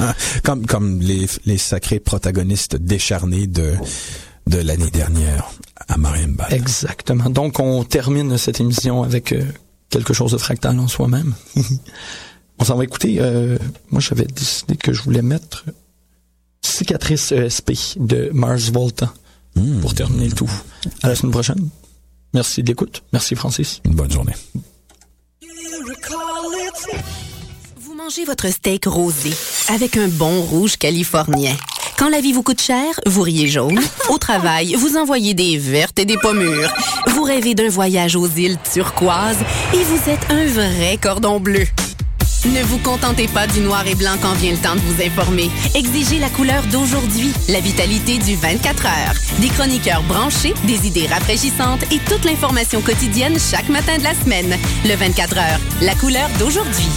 comme comme les, les sacrés protagonistes décharnés de de l'année dernière à Marienbad. Exactement. Donc, on termine cette émission avec euh, quelque chose de fractal en soi-même. on s'en va écouter. Euh, moi, j'avais décidé que je voulais mettre Cicatrice ESP de Mars Volta Hmm. pour terminer le tout. À la semaine prochaine. Merci de l'écoute. Merci, Francis. Une bonne journée. Mangez votre steak rosé avec un bon rouge californien. Quand la vie vous coûte cher, vous riez jaune. Au travail, vous envoyez des vertes et des pommures. Vous rêvez d'un voyage aux îles turquoises et vous êtes un vrai cordon bleu. Ne vous contentez pas du noir et blanc quand vient le temps de vous informer. Exigez la couleur d'aujourd'hui, la vitalité du 24 heures. Des chroniqueurs branchés, des idées rafraîchissantes et toute l'information quotidienne chaque matin de la semaine. Le 24 heures, la couleur d'aujourd'hui.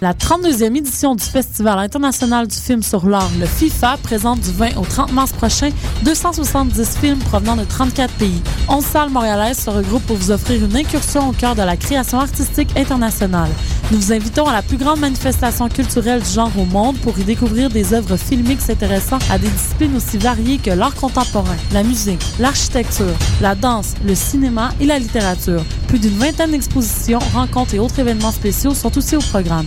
La 32e édition du Festival international du film sur l'art, le FIFA, présente du 20 au 30 mars prochain 270 films provenant de 34 pays. 11 salles montréalaises se regroupent pour vous offrir une incursion au cœur de la création artistique internationale. Nous vous invitons à la plus grande manifestation culturelle du genre au monde pour y découvrir des œuvres filmiques s'intéressant à des disciplines aussi variées que l'art contemporain, la musique, l'architecture, la danse, le cinéma et la littérature. Plus d'une vingtaine d'expositions, rencontres et autres événements spéciaux sont aussi au programme.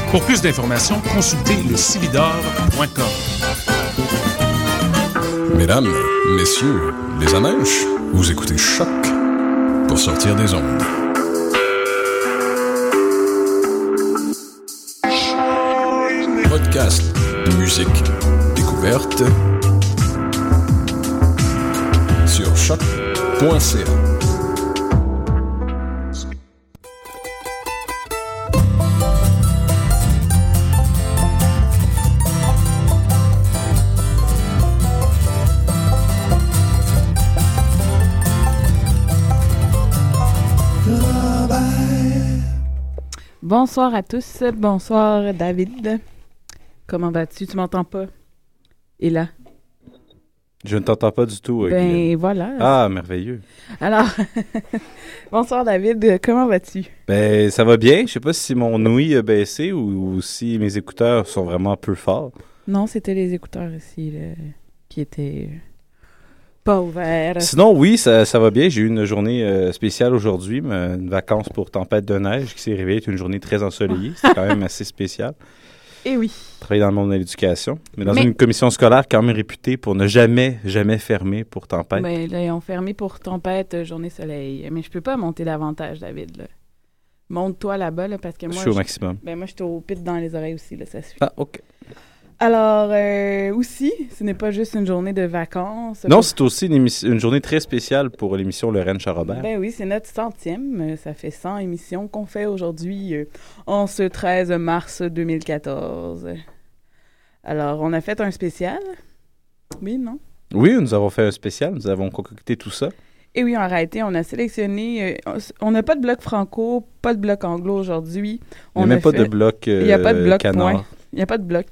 Pour plus d'informations, consultez le Mesdames, messieurs, les amèches, vous écoutez Choc pour sortir des ondes. Podcast, musique, découverte sur choc.ca. Bonsoir à tous. Bonsoir David. Comment vas-tu? Tu m'entends pas? Et là? Je ne t'entends pas du tout. euh, Ben Guylaine. voilà. Ah, merveilleux. Alors, bonsoir David. Comment vas-tu? Ben, ça va bien. Je sais pas si mon ouïe a baissé ou, ou si mes écouteurs sont vraiment peu forts. Non, c'était les écouteurs ici là, qui étaient pas ouverts. Sinon, oui, ça, ça va bien. J'ai eu une journée euh, spéciale aujourd'hui, une vacance pour tempête de neige qui s'est révélée être une journée très ensoleillée. C'était quand même assez spécial. Et oui. Travailler dans le monde de l'éducation, mais dans Mais- une commission scolaire quand même réputée pour ne jamais, jamais fermer pour tempête. Ben, là, ils ont fermé pour tempête, euh, journée soleil. Mais je peux pas monter davantage, David. Là. Monte-toi là-bas, là, parce que Je moi... suis au maximum. Ben, moi, je suis au pit dans les oreilles aussi, là, ça suffit. Ah, OK. Alors, euh, aussi, ce n'est pas juste une journée de vacances. Non, c'est aussi une, une journée très spéciale pour l'émission Lorraine Charrobert. Ben oui, c'est notre centième. Euh, Ça fait 100 émissions qu'on fait aujourd'hui, euh, en ce 13 mars 2014. Alors, on a fait un spécial? Oui, non? Oui, nous avons fait un spécial, nous avons concocté tout ça. Et oui, en réalité, on a sélectionné. euh, on n'a pas de bloc franco, pas de bloc anglo aujourd'hui. Il n'y a même a pas fait- de bloc Il n'y a pas de euh, bloc canard. point. Il n'y a pas de bloc.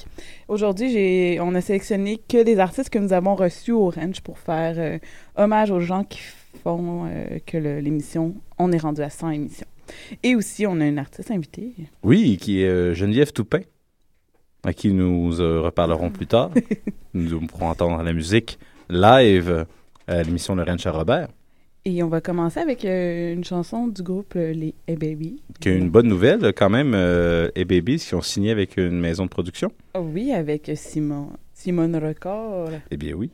Aujourd'hui, j'ai, on a sélectionné que des artistes que nous avons reçus au Ranch pour faire euh, hommage aux gens qui font euh, que le- l'émission, on est rendu à 100 émissions. Et aussi, on a une artiste invitée. Oui, qui est euh, Geneviève Toupin, à qui nous reparlerons plus tard. nous pourrons entendre la musique live à l'émission Lorraine Charrobert, Et on va commencer avec euh, une chanson du groupe euh, Les Hey Baby. qui a une bonne nouvelle euh, quand même, euh, et Babies, qui ont signé avec une maison de production. Oh oui, avec Simon, Simone Record. Eh bien oui.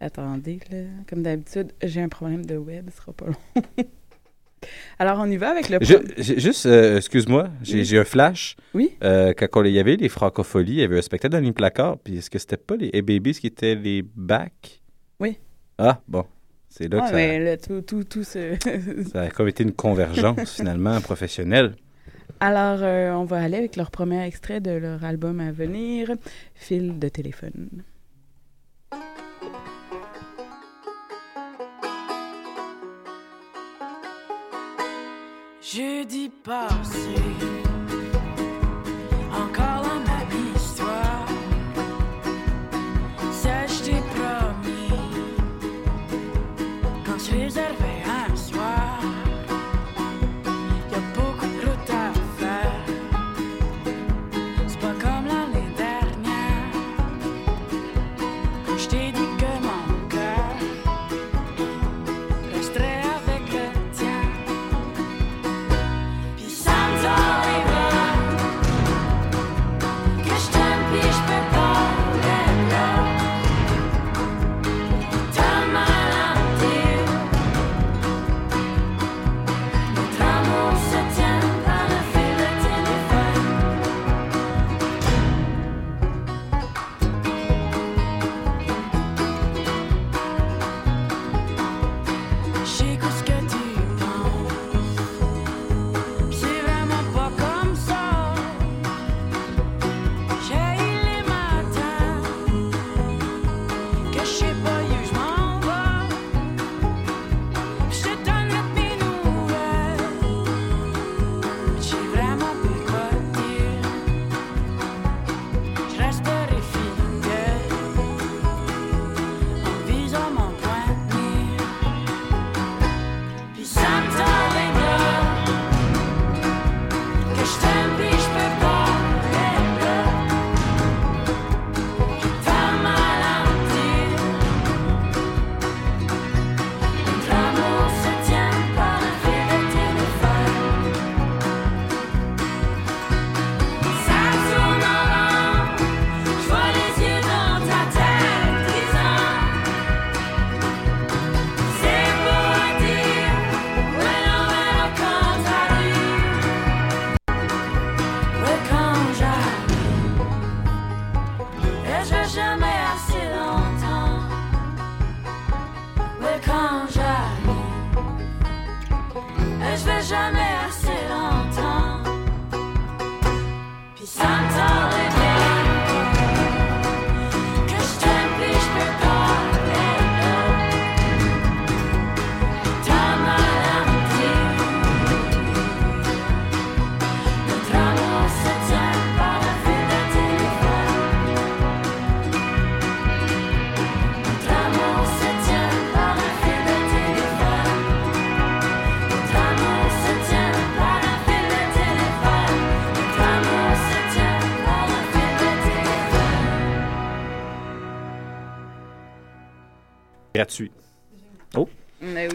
Attendez, là. Comme d'habitude, j'ai un problème de web, ce sera pas long. Alors, on y va avec le... Je- juste, euh, excuse-moi, j'ai Oui. un flash. Oui. Euh, quand il y avait les francopholies, il y avait un spectacle dans les placards, puis est-ce que c'était pas les hey Babies qui étaient les backs? Oui. Ah, bon. C'est là Ah, que ça, mais là, tout, tout, tout se... ça a comme été une convergence, finalement, professionnelle. Alors, euh, on va aller avec leur premier extrait de leur album à venir, Fil de téléphone. Jeudi passé,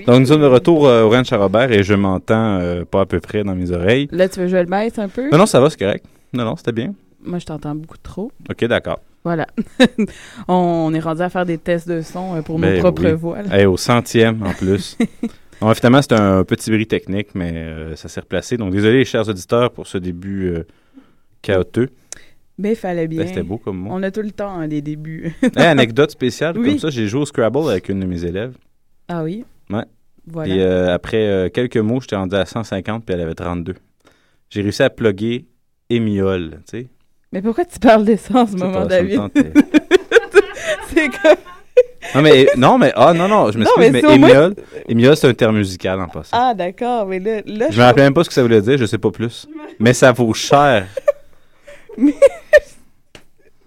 Donc, nous sommes de retour euh, au Ranch à Robert et je m'entends euh, pas à peu près dans mes oreilles. Là, tu veux je le baisse un peu? Non, non, ça va, c'est correct. Non, non, c'était bien. Moi, je t'entends beaucoup trop. OK, d'accord. Voilà. on est rendu à faire des tests de son euh, pour Ben nos propres oui. voix. là. Hey, au centième, en plus. non, finalement, c'est un petit bris technique, mais euh, ça s'est replacé. Donc, désolé, chers auditeurs, pour ce début euh, chaotique. Mais il fallait bien. Ben, c'était beau comme mot. On a tout le temps hein, des débuts. Hey, anecdote spéciale, Oui. comme ça, j'ai joué au Scrabble avec une de mes élèves. ah oui? Ouais. Voilà. Puis euh, après euh, quelques mots, j'étais rendu à 150, puis elle avait 32. J'ai réussi à plugger Émiole, tu sais. Mais pourquoi tu parles de ça en ce Je moment, David? c'est comme... Non, mais, non, mais, ah, non, non, je m'excuse, mais mais, au moins- c'est un terme musical en passant. Ah, d'accord, mais là... là je me rappelle même pas ce que ça voulait dire, je sais pas plus. Mais ça vaut cher.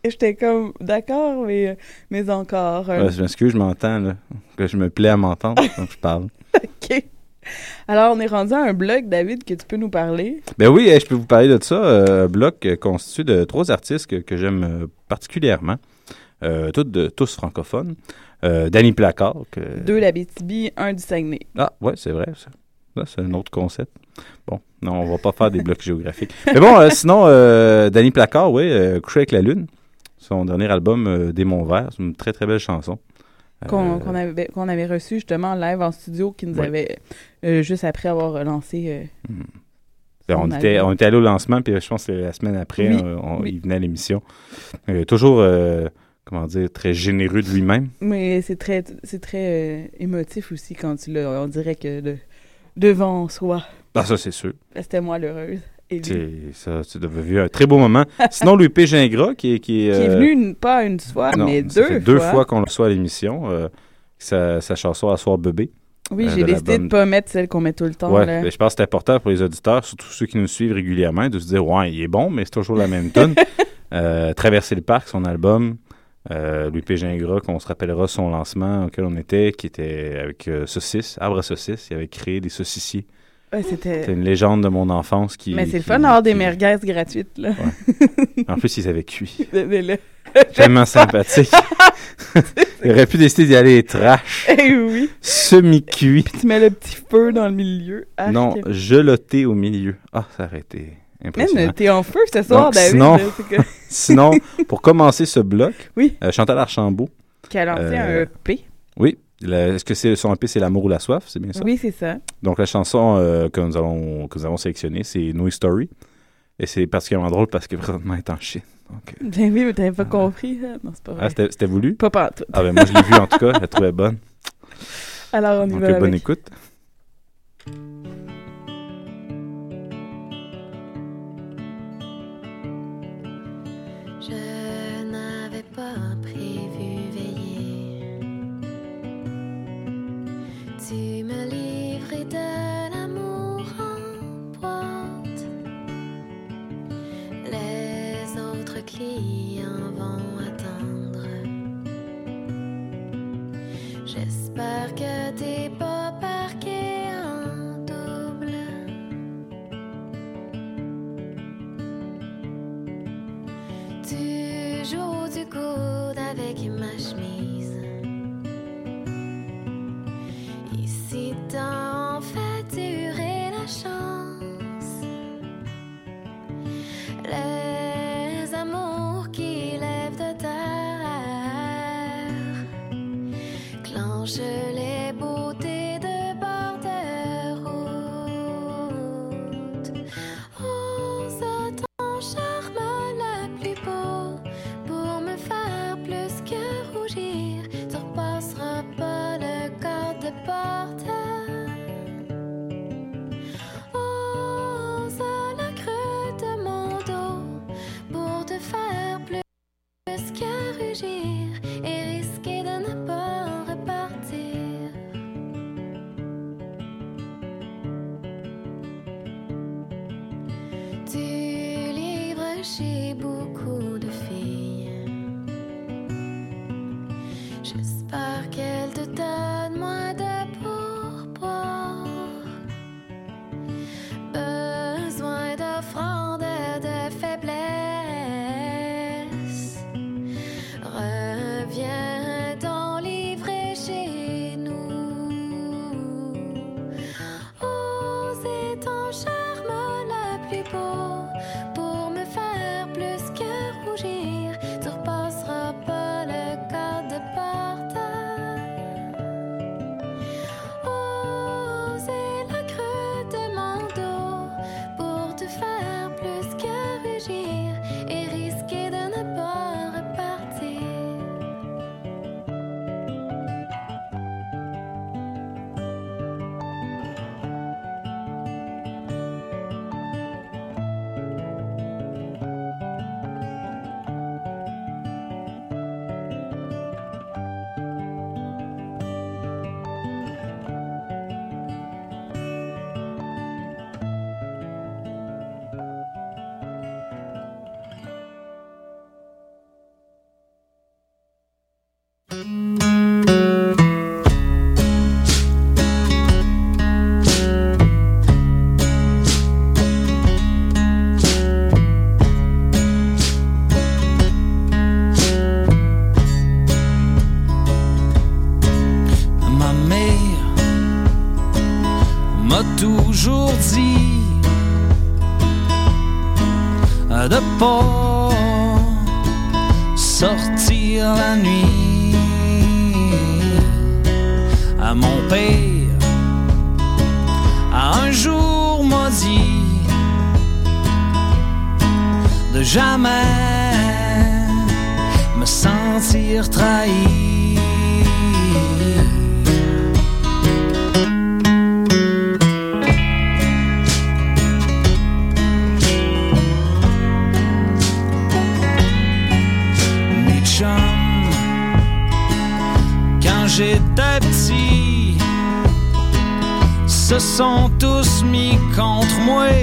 J'étais comme, d'accord, mais, mais encore. euh, Ouais, je m'excuse, je m'entends, là. Que je me plais à m'entendre quand je parle. OK. Alors, on est rendu à un blog, David, que tu peux nous parler. Ben oui, je peux vous parler de ça. Euh, un bloc constitué de trois artistes que, que j'aime euh, particulièrement. Euh, toutes de, tous francophones. Euh, Danny Placard. Que... Deux l'Abitibi, un du Saguenay. Ah, ouais, c'est vrai, ça. C'est un autre concept. Bon, non, on va pas faire des blocs géographiques. Mais bon, euh, sinon, euh, Danny Placard, oui, avec la lune. Son dernier album, euh, Des Monts Verts. C'est une très, très belle chanson. Qu'on Euh, avait, qu'on avait reçu justement en live en studio, qui nous Ouais. avait, euh, juste après avoir relancé. euh, Ben, on, était, album. on était allé au lancement, puis je pense que la semaine après, Oui, on- oui. il venait à l'émission. Euh, toujours, euh, comment dire, très généreux de lui-même. Mais c'est très, c'est très euh, émotif aussi quand tu l'as. On dirait que de, devant soi. Ah, ça, c'est sûr. C'était moi l'heureuse. C'est- Ça, tu devais vivre un très beau moment. Sinon, Louis P. Gingras, qui, est- qui, est, qui est euh, venu une- pas une fois, non, mais ça deux fait deux fois. fois qu'on le reçoit à l'émission. euh, sa, sa chanson « Assoir bébé Oui, euh, j'ai décidé de pas mettre celle qu'on met tout le temps. Ouais, là. ben, je pense que c'est important pour les auditeurs, surtout ceux qui nous suivent régulièrement, de se dire Ouais, il est bon, mais c'est toujours la même tune. Euh, Traverser le parc, son album. Euh, Louis P. Gingras, qu'on se rappellera son lancement auquel on était, qui était avec euh, Saucisse, Arbre à saucisse. Il avait créé des saucissiers. Ouais, c'était... C'est une légende de mon enfance qui. Mais c'est le fun d'avoir des qui- merguez gratuites, là. En plus, ils avaient cuit. Tellement sympathique. il aurait pu décider d'y aller trash, Eh oui. semi-cuit. Tu mets le petit feu dans le milieu. Non, gelotté au milieu. Ah, ça aurait été impressionnant. Man, t'es en feu ce soir, Donc, David. sinon- là, c'est que- Sinon, pour commencer ce bloc, Oui. euh, Chantal Archambault, Qui a lancé Euh, un EP. oui, est-ce que c'est son EP, c'est L'amour ou la soif, c'est bien ça? Oui, c'est ça. Donc la chanson euh, que, nous allons, que nous avons sélectionnée, c'est No Story. Et c'est particulièrement drôle parce que présentement, elle est en Chine. Donc, euh, Ben oui, mais t'avais pas compris. hein? Non, c'est pas vrai. ah, c'était c'était voulu? Pas pantoute. Ah ben moi, je l'ai vu en tout cas, je la trouvais bonne. Alors, on y Donc, va euh, bonne avec. écoute. Tu me livrais de l'amour en boîte. Les autres clients sortir la nuit. Contre moi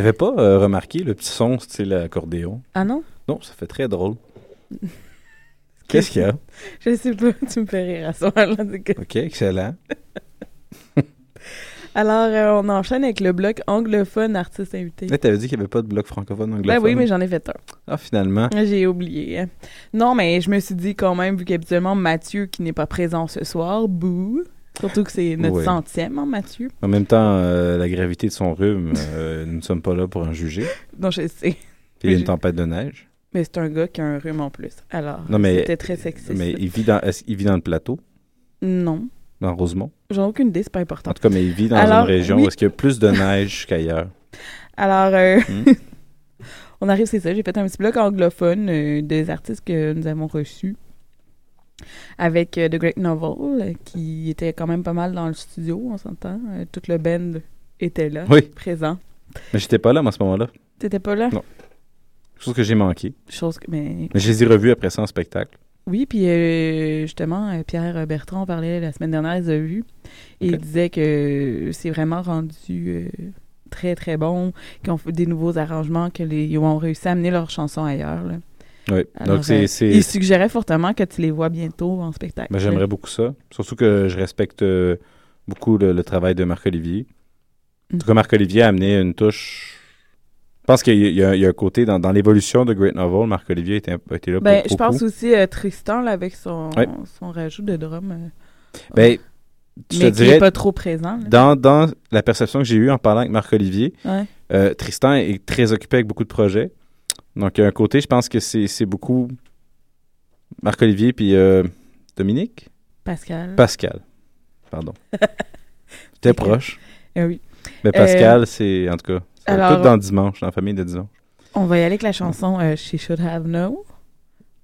J'avais pas euh, remarqué le petit son style accordéon. Ah non? Non, ça fait très drôle. Qu'est-ce qu'il y a? Je sais pas, tu me fais rire à soir. Là, c'est que- OK, excellent. Alors, euh, on enchaîne avec le bloc anglophone artiste invité. Là, t'avais dit qu'il n'y avait pas de bloc francophone anglophone. Ben oui, mais j'en ai fait un. Ah, finalement. J'ai oublié. hein. Non, mais je me suis dit quand même, vu qu'habituellement Mathieu qui n'est pas présent ce soir, bouh. Surtout que c'est notre Ouais. centième, hein, Mathieu. En même temps, euh, la gravité de son rhume, euh, nous ne sommes pas là pour en juger. Non, je sais. Il y a une tempête de neige. Mais c'est un gars qui a un rhume en plus. Alors, c'était très sexiste. mais il vit dans, est-ce qu'il vit dans le plateau, Non. dans Rosemont? J'ai aucune idée, c'est pas En important. tout cas, mais il vit dans Alors, une région oui. où est-ce qu'il y a plus de neige qu'ailleurs. Alors, euh, Hmm? on arrive, c'est ça. J'ai fait un petit bloc anglophone euh, des artistes que nous avons reçus. Avec euh, The Great Novel, euh, qui était quand même pas mal dans le studio, on s'entend. Euh, toute le band était là, Oui. présent. Mais j'étais pas là, moi, à ce moment-là. T'étais pas là? Non. Chose que j'ai manqué. Chose que, mais Mais je les ai revus après ça en spectacle. Oui, puis euh, justement, Pierre Bertrand parlait la semaine dernière, il les a vus, et il disait que c'est vraiment rendu très, très bon, qu'ils ont fait des nouveaux arrangements, qu'ils ont réussi à amener leurs chansons ailleurs. là. Oui. Alors, Donc, c'est. euh, c'est- il suggérait fortement que tu les vois bientôt en spectacle. Ben, J'aimerais beaucoup ça. Surtout que je respecte euh, beaucoup le, le travail de Marc-Olivier. En tout cas, Marc-Olivier a amené une touche. Je pense qu'il y, a- il y un côté dans, dans l'évolution de Great Novel. Marc-Olivier était, a été là Ben, pour je pense aussi euh, Tristan là, avec son, rajout de drum. euh, Ben, te mais qui pas trop présent. Dans, dans la perception que j'ai eue en parlant avec Marc-Olivier, Ouais. Tristan est très occupé avec beaucoup de projets. Donc, il y a un côté, je pense que c'est beaucoup Marc-Olivier puis euh, Dominique? Pascal. Pascal. Pardon. J'étais proche. Eh oui. Mais Euh, Pascal, c'est en tout cas, c'est alors- tout dans dimanche, dans la famille de dimanche. On va y aller avec la chanson euh, She Should Have Known.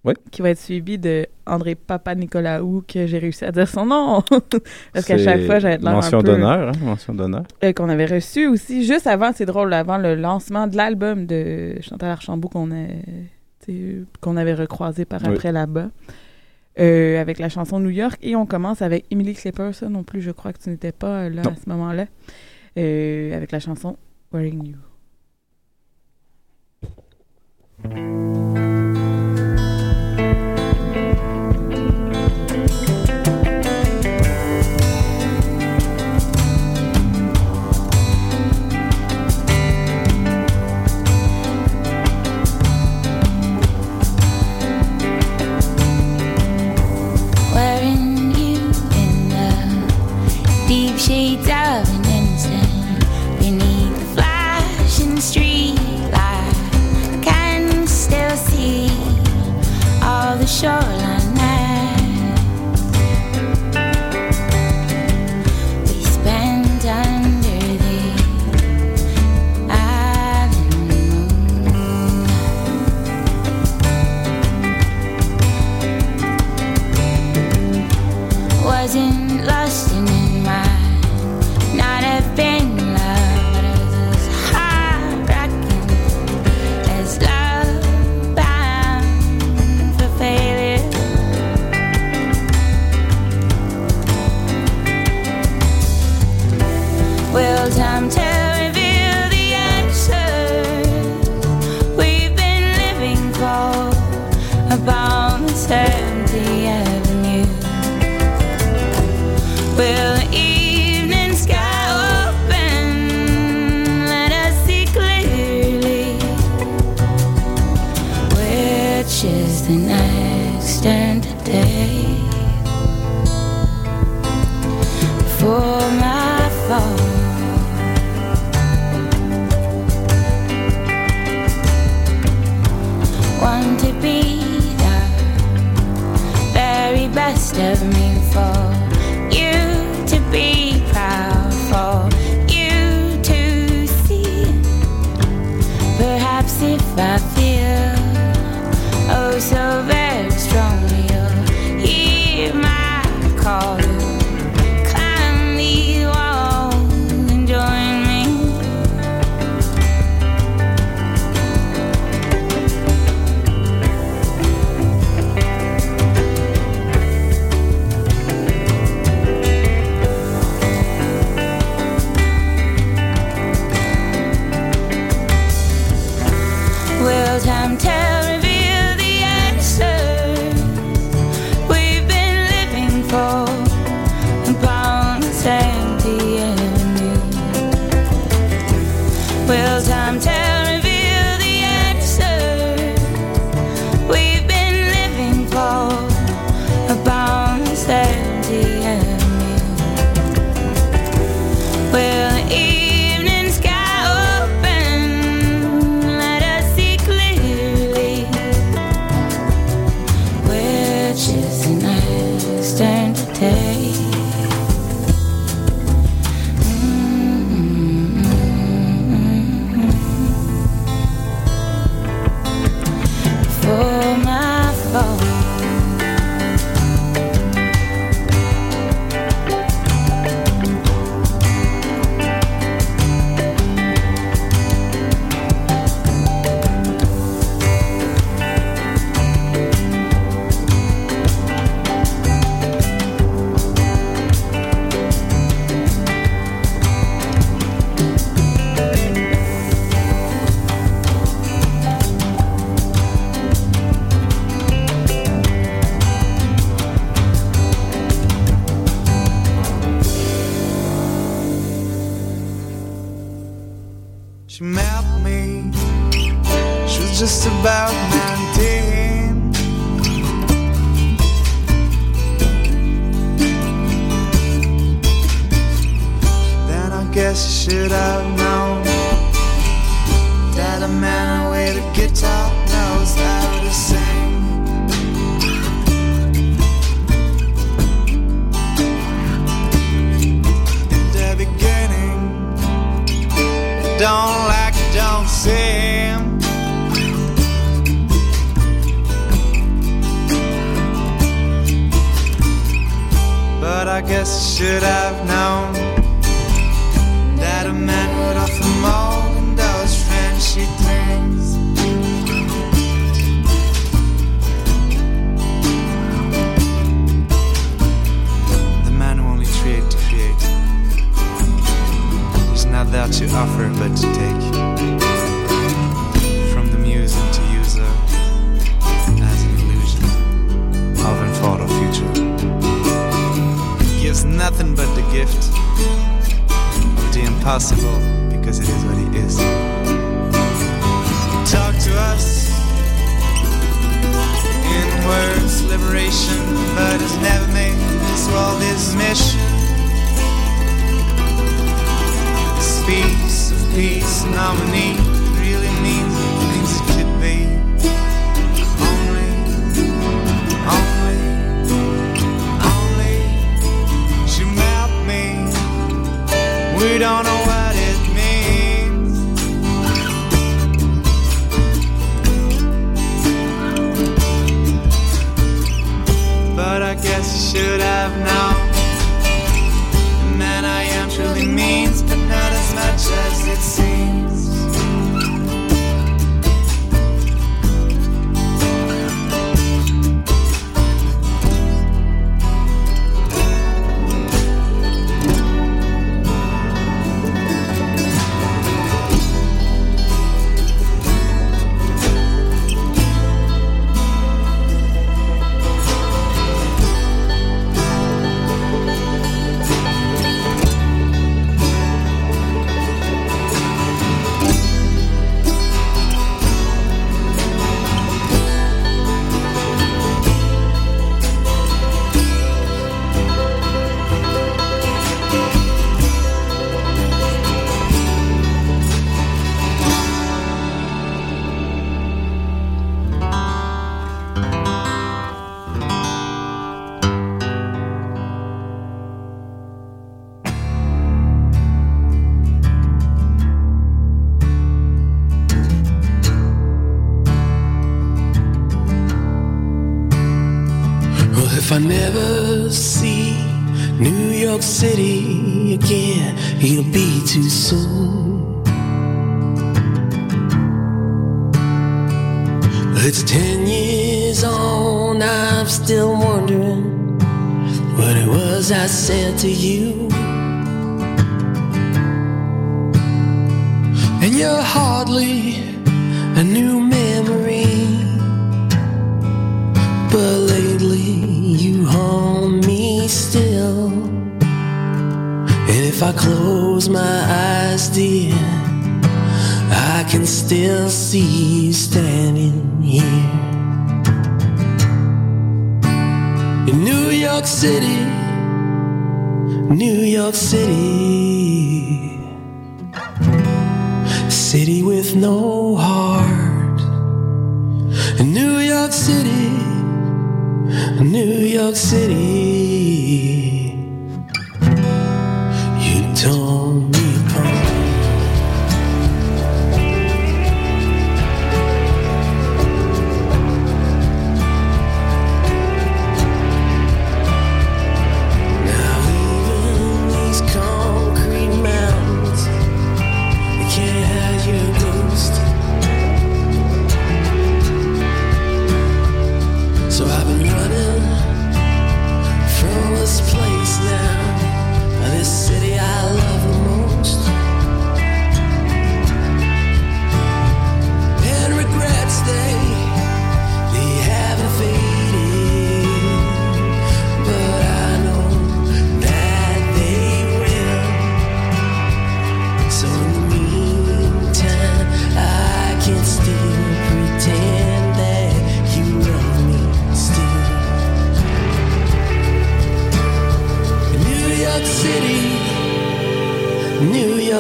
Oui. Qui va être suivie de André Papa Nicolaou, que j'ai réussi à dire son nom. Parce qu'à chaque fois, j'avais l'air Mention d'honneur, hein, mention d'honneur. Euh, qu'on avait reçu aussi, juste avant, c'est drôle, avant le lancement de l'album de Chantal Archambault qu'on qu'on avait recroisé par Oui. après là-bas. Euh, avec la chanson New York. Et on commence avec Emily Clipper, ça non plus, je crois que tu n'étais pas euh, là Non. à ce moment-là. Euh, avec la chanson Wearing You. 谁家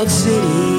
City,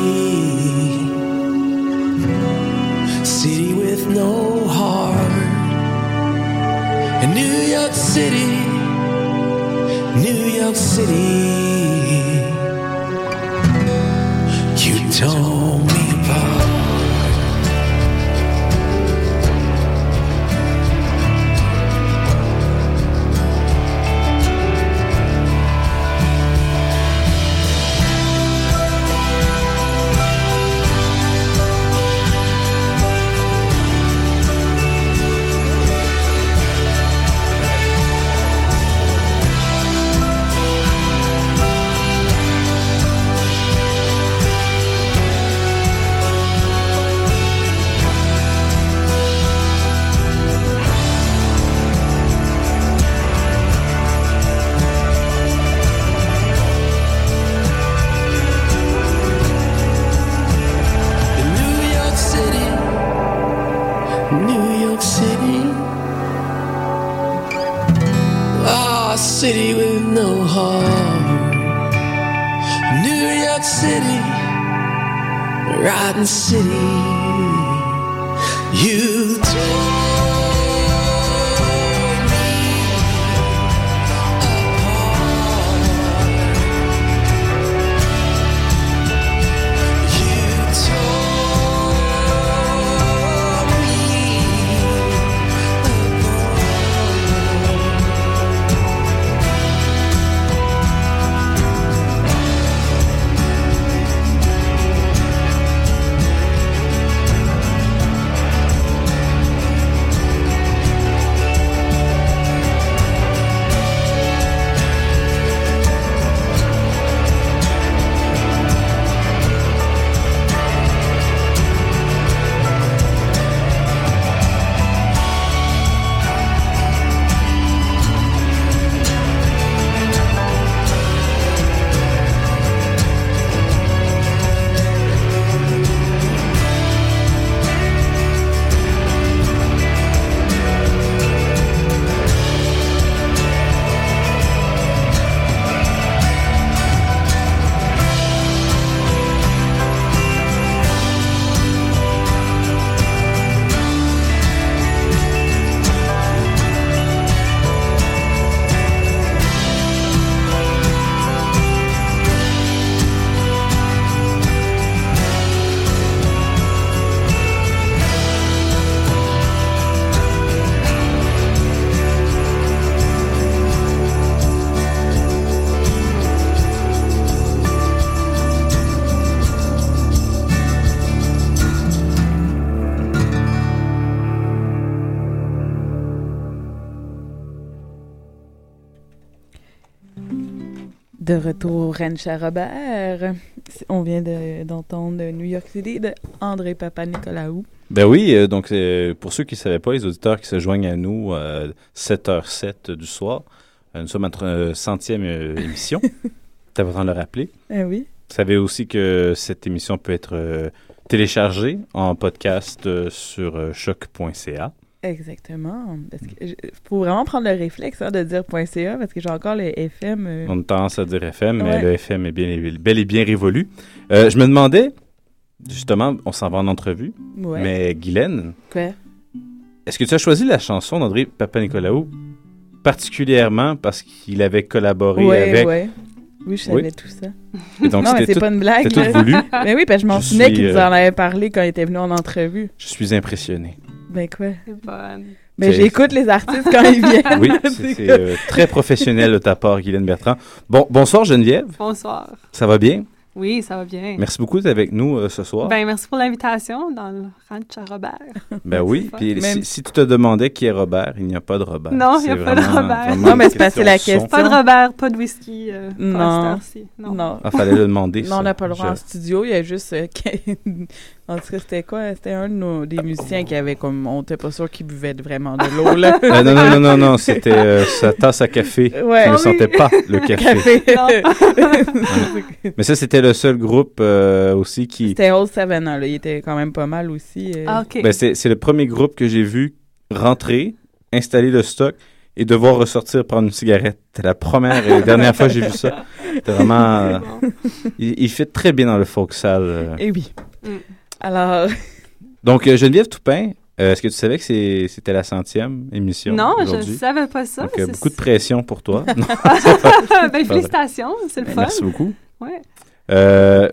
De retour à Robert. On vient de- d'entendre New York City de André Papa Nicolaou. Ben oui, euh, donc euh, pour ceux qui ne savaient pas, les auditeurs qui se joignent à nous à 7h07 du soir, euh, nous sommes à notre euh, centième euh, émission. C'est important de le rappeler. Eh oui. Vous savez aussi que cette émission peut être euh, téléchargée en podcast euh, sur euh, choc.ca. Exactement. Parce que faut vraiment prendre le réflexe hein, de dire .ca parce que j'ai encore le FM. euh, On a tendance à dire FM, mais Ouais. le FM est bien, bel et bien révolu. Euh, je me demandais, justement, on s'en va en entrevue, Ouais. mais Guylaine, Quoi? est-ce que tu as choisi la chanson d'André Papa-Nicolaou particulièrement parce qu'il avait collaboré Ouais, avec... Oui, je Oui. savais tout ça. Et donc, non, mais c'est tout- pas une blague. tout voulu. mais oui, parce que je m'en souvenais qu'il nous euh, en avait parlé quand il était venu en entrevue. Je suis impressionné. Ben quoi? C'est bonne. Ben C'est- j'écoute les artistes quand ils viennent. Oui, c'est c'est, euh, très professionnel de ta part, Guylaine Bertrand. Bon, bonsoir Geneviève, Bonsoir. ça va bien? Oui, ça va bien. Merci beaucoup d'être avec nous euh, ce soir. Ben, merci pour l'invitation dans le ranch à Robert. Ben oui, C'est puis si, si tu te demandais qui est Robert, il n'y a pas de Robert. Non, il n'y a C'est pas de Robert. vraiment une question son. Pas de Robert, pas de whisky. euh, Non. heure-ci. Non. Non. Ah, fallait le demander, Non, ça. on n'a pas le droit Je- en studio. Il y a juste. euh, en tout cas, c'était quoi? C'était un de nos, des musiciens qui avait comme. On n'était pas sûr qu'il buvait vraiment de l'eau, là. Euh, non, non, non, non, non, c'était euh, sa tasse à café. Ouais. Ne Ah oui. sentais pas le café. Non. Mais ça, c'était le seul groupe euh, aussi qui... C'était Old Savannah, là. Il était quand même pas mal aussi. euh. Ah, OK. Ben, c'est c'est le premier groupe que j'ai vu rentrer, installer le stock et devoir ressortir prendre une cigarette. C'était la première et dernière fois que j'ai vu ça. C'était vraiment... euh, il, il fit très bien dans le folk sale. euh. Eh oui. Mm. Alors. Donc, euh, Geneviève Toupin, euh, est-ce que tu savais que c'est- c'était la centième émission Non, je ne savais pas ça. Donc, euh, C'est- beaucoup de pression pour toi. Non, ben, félicitations, c'est le fun. Merci beaucoup. Ouais. Euh,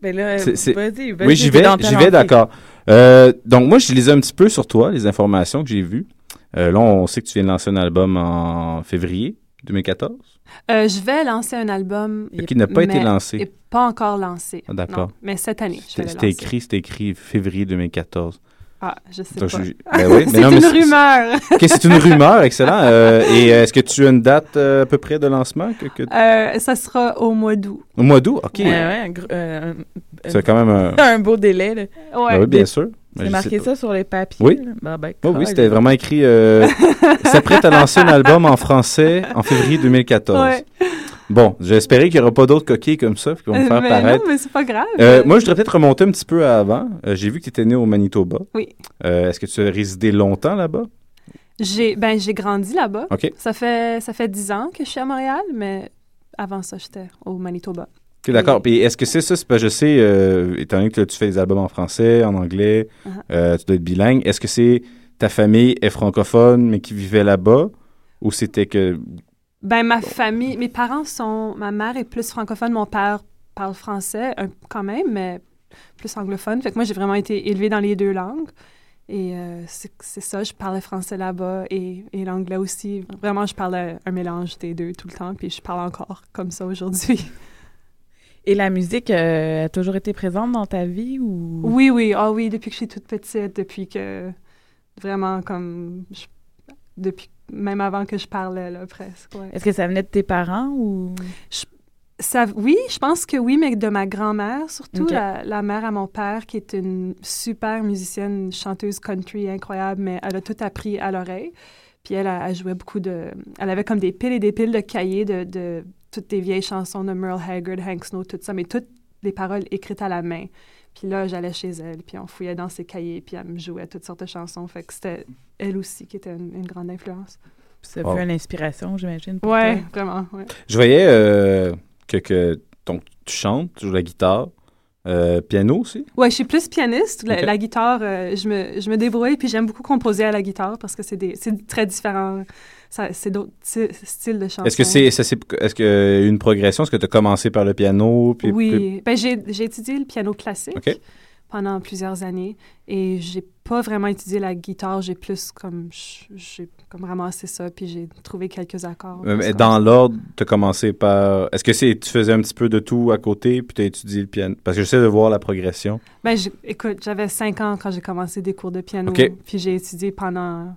Ben là, c'est- c'est- vas-y, vas-y. oui, j'y vais, j'y vais, d'accord. Euh, donc, moi, je lisais un petit peu sur toi, les informations que j'ai vues. Euh, là, on sait que tu viens de lancer un album en février 2014. Euh, je vais lancer un album. Qui n'a pas été lancé. Pas encore lancé. Ah, d'accord. Mais cette année, je C'était écrit, c'était écrit février 2014. Ah, je sais Donc, pas. je- ben oui, c'est une c'est- rumeur. C'est une rumeur, excellent. Euh, et euh, est-ce que tu as une date euh, à peu près de lancement? Que, que- Euh, ça sera au mois d'août. Au mois d'août? OK. Ouais, ouais, euh, C'est quand même un- un beau délai, là. Ben oui, bien sûr. J'ai je marqué ça sur les papiers. Oui. Ben, ben, Oh, oui, c'était vraiment écrit. Euh, s'apprête à lancer un album en français en février 2014. Bon, j'espérais qu'il n'y aura pas d'autres coquilles comme ça qui vont me faire mais paraître. non, mais c'est pas grave. Euh, moi, je voudrais peut-être remonter un petit peu avant. Euh, J'ai vu que tu étais né au Manitoba. Oui. Euh, Est-ce que tu as résidé longtemps là-bas? J'ai ben j'ai grandi là-bas. OK. Ça fait ça fait dix ans que je suis à Montréal, mais avant ça j'étais au Manitoba. Ok, d'accord. Puis est-ce que c'est ça? C'est parce que je sais, étant donné que tu fais des albums en français, en anglais, Uh-huh. tu dois être bilingue. Est-ce que c'est ta famille est francophone, mais qui vivait là-bas? Ou c'était que. Ben ma famille, mes parents sont, ma mère est plus francophone, mon père parle français un- quand même, mais plus anglophone. Fait que moi j'ai vraiment été élevée dans les deux langues. Et euh, c'est ça, je parlais français là-bas et, et l'anglais aussi. Vraiment, je parlais un mélange des deux tout le temps, puis je parle encore comme ça aujourd'hui. Et la musique euh, a toujours été présente dans ta vie ou? Oui, oui, ah oui, depuis que je suis toute petite, depuis que vraiment comme je- depuis même avant que je parlais là presque. ouais. Est-ce que ça venait de tes parents ou? Ça, oui, je pense que oui, mais de ma grand-mère, surtout la, la mère à mon père, qui est une super musicienne, une chanteuse country incroyable, mais elle a tout appris à l'oreille. Puis elle, a- elle jouait beaucoup de... Elle avait comme des piles et des piles de cahiers de, de toutes des vieilles chansons de Merle Haggard, Hank Snow, tout ça, mais toutes les paroles écrites à la main. Puis là, j'allais chez elle, puis on fouillait dans ses cahiers, puis elle me jouait toutes sortes de chansons. Fait que c'était elle aussi qui était une, une grande influence. ça Wow. fut une inspiration, j'imagine pour Ouais, toi? vraiment, ouais. Je voyais euh, que, que donc, tu chantes, tu joues la guitare, euh, piano aussi? Ouais, je suis plus pianiste. La, guitare, euh, je, me, je me débrouille, puis j'aime beaucoup composer à la guitare parce que c'est des- c'est très différent. C'est d'autres ty- styles de chansons. Est-ce que c'est ça, c'est est-ce que y a eu une progression? Est-ce que tu as commencé par le piano? Puis, Oui. puis- Ben, j'ai j'ai étudié le piano classique pendant plusieurs années et j'ai pas vraiment étudié la guitare. J'ai plus comme... J'ai comme ramassé ça, puis j'ai trouvé quelques accords. Euh, mais dans l'ordre, tu as commencé par. Est-ce que c'est tu faisais un petit peu de tout à côté, puis tu as étudié le piano? Parce que j'essaie de voir la progression. Ben, écoute, j'avais cinq ans quand j'ai commencé des cours de piano, puis j'ai étudié pendant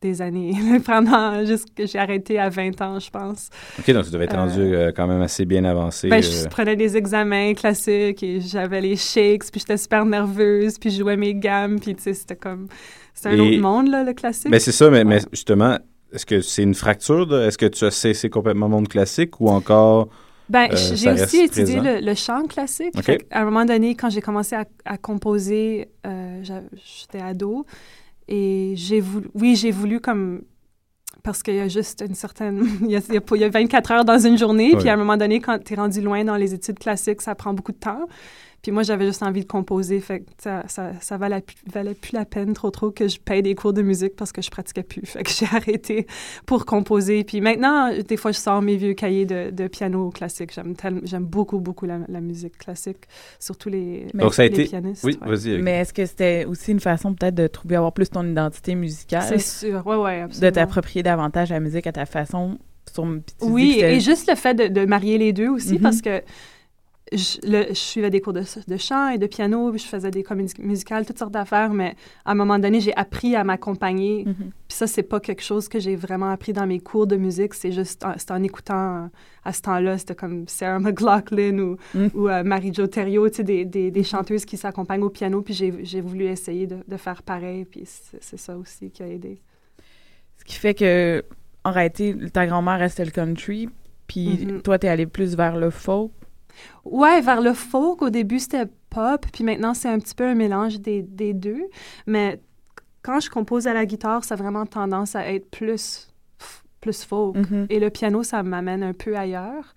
des années, pendant jusque j'ai arrêté à 20 ans, je pense. OK, donc tu devais être Euh, rendu euh, quand même assez bien avancé. Ben, euh, je prenais des examens classiques et j'avais les shakes, puis j'étais super nerveuse, puis je jouais mes gammes, puis tu sais, c'était comme... C'est un Et- autre monde, là, le classique. Ben, c'est ça, mais, mais justement, est-ce que c'est une fracture? de- Est-ce que tu as cessé complètement monde classique ou encore. Ben, euh, j'ai aussi étudié le, le chant classique. À un moment donné, quand j'ai commencé à, à composer, euh, j'étais ado et j'ai voulu, oui, j'ai voulu comme parce qu'il y a juste une certaine, il y a, il y a pas- il y a 24 heures dans une journée, Oui. puis à un moment donné, quand tu es rendu loin dans les études classiques, ça prend beaucoup de temps. Puis moi, j'avais juste envie de composer, fait que ça, ça, ça valait, plus- valait plus la peine trop trop que je paye des cours de musique parce que je pratiquais plus. Fait que j'ai arrêté pour composer. Puis maintenant, des fois, je sors mes vieux cahiers de, de piano classique. J'aime j'aime beaucoup, beaucoup la, la musique classique, surtout les, Donc, ça a les été- pianistes. oui, ouais. vas-y. Mais est-ce que c'était aussi une façon peut-être de trouver, avoir plus ton identité musicale? C'est sûr, ouais, ouais, De absolument. t'approprier davantage la musique à ta façon. Sur, Oui, et juste le fait de, de marier les deux aussi, Mhm. parce que je, le- je suivais des cours de, de chant et de piano, puis je faisais des comédies musicales, toutes sortes d'affaires, mais à un moment donné, j'ai appris à m'accompagner. Mhm. Puis ça, c'est pas quelque chose que j'ai vraiment appris dans mes cours de musique, c'est juste en, en écoutant à ce temps-là, c'était comme Sarah McLaughlin ou, Mm. ou euh, Marie-Jo Thériault, tu sais, des, des, des chanteuses qui s'accompagnent au piano, puis j'ai voulu essayer de, de faire pareil, puis c'est ça aussi qui a aidé. Ce qui fait que, en réalité, ta grand-mère restait le country, puis Mhm. toi, t'es allé plus vers le folk. Ouais, vers le folk, au début, c'était pop, puis maintenant, c'est un petit peu un mélange des, des deux. Mais quand je compose à la guitare, ça a vraiment tendance à être plus, plus folk. Mhm. Et le piano, ça m'amène un peu ailleurs.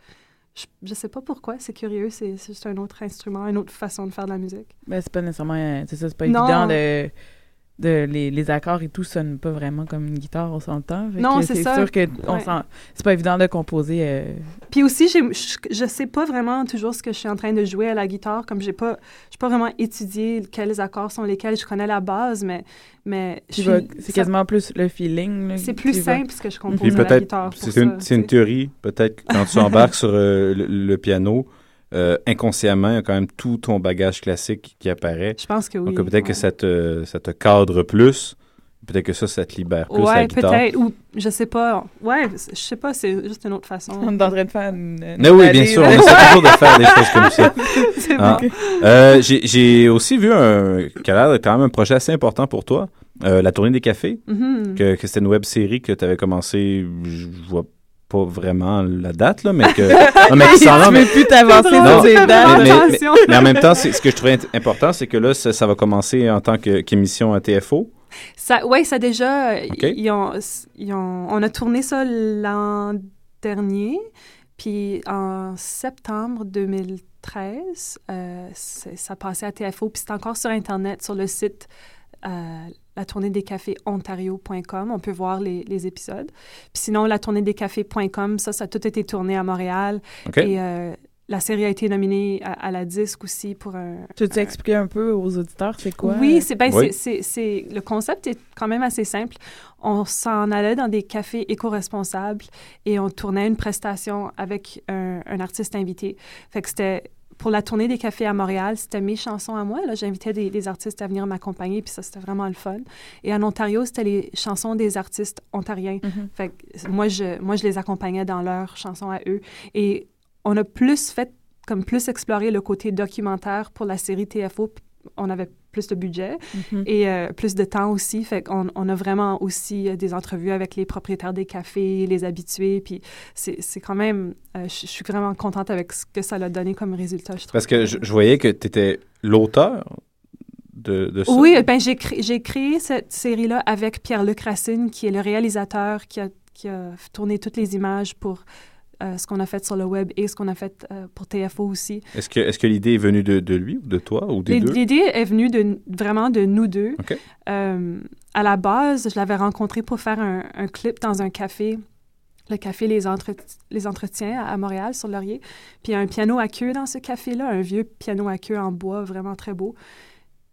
Je, je sais pas pourquoi, c'est curieux, c'est juste un autre instrument, une autre façon de faire de la musique. Ben, c'est pas nécessairement. euh, C'est ça, c'est pas Non. évident de. De les, les accords et tout sonnent pas vraiment comme une guitare, on s'entend. Non, c'est ça. sûr que on Ouais. c'est pas évident de composer. euh, Puis aussi, j'ai- je, je sais pas vraiment toujours ce que je suis en train de jouer à la guitare, comme j'ai pas, j'ai pas vraiment étudié quels accords sont lesquels. Je connais la base, mais, mais c'est quasiment plus le feeling. C'est plus simple ce que je compose à la guitare. c'est une, c'est théorie, peut-être quand tu embarques sur euh, le, le piano, euh, inconsciemment, il y a quand même tout ton bagage classique qui apparaît. Je pense que oui. Donc peut-être ouais. que ça te, ça te cadre plus. Peut-être que ça, ça te libère plus la Ouais, guitare. peut-être. Ou je sais pas. Ouais, je sais pas, c'est juste une autre façon. On est en train de faire une. une Mais oui, bien sûr, on essaie toujours de faire des choses comme ça. C'est Ah. bon. Euh, j'ai- aussi vu un, qui a l'air quand même un projet assez important pour toi, euh, la tournée des cafés, Mhm. que, que c'était une web série que tu avais commencé, je vois pas vraiment la date, là, mais que... non, mais qui s'en mais- plus t'avancer drôle, ces dates. mais, mais- attention. mais en même temps, ce que je trouvais important, c'est que là, ça, ça va commencer en tant qu'émission à TFO. Ça, ouais, ça déjà. euh, OK. Ils ont, ils ont- on a tourné ça l'an dernier. Puis en septembre 2013, euh, ça passait à TFO. Puis c'est encore sur Internet, sur le site euh, la tournée des cafés ontario.com. On peut voir les, les épisodes. Puis sinon, la tournée des cafés.com, ça, ça a tout été tourné à Montréal. Et euh, la série a été nominée à, à la disque aussi pour un, Tu veux expliquer un peu aux auditeurs c'est quoi? oui, c'est ben, Oui. c'est- c'est c'est- le concept est quand même assez simple. On s'en allait dans des cafés éco-responsables et on tournait une prestation avec un, un artiste invité. Fait que c'était pour la tournée des cafés à Montréal, c'était mes chansons à moi. Là, j'invitais des, des artistes à venir m'accompagner, puis ça c'était vraiment le fun. Et en Ontario, c'était les chansons des artistes ontariens. Mhm. Fait que moi je moi je les accompagnais dans leurs chansons à eux et on a plus fait comme plus exploré le côté documentaire pour la série TFO. On avait plus de budget Mhm. et euh, plus de temps aussi. Fait qu'on on a vraiment aussi euh, des entrevues avec les propriétaires des cafés, les habitués. Puis c'est c'est quand même, euh, je je suis vraiment contente avec ce que ça a donné comme résultat, je trouve. Parce que je, je voyais que tu étais l'auteur de, de ça. Oui, ben j'ai cré- j'ai créé cette série-là avec Pierre-Luc Racine, qui est le réalisateur qui a, qui a tourné toutes les images pour euh, ce qu'on a fait sur le web et ce qu'on a fait euh, pour TFO aussi. Est-ce que, est que l'idée est venue de, de lui ou de toi ou des deux? L'idée est venue de, vraiment de nous deux. OK. Euh, à la base, je l'avais rencontré pour faire un, un clip dans un café, le café Les, Entre- Les Entretiens à, à Montréal, sur Laurier. Puis il y a un piano à queue dans ce café-là, un vieux piano à queue en bois, vraiment très beau.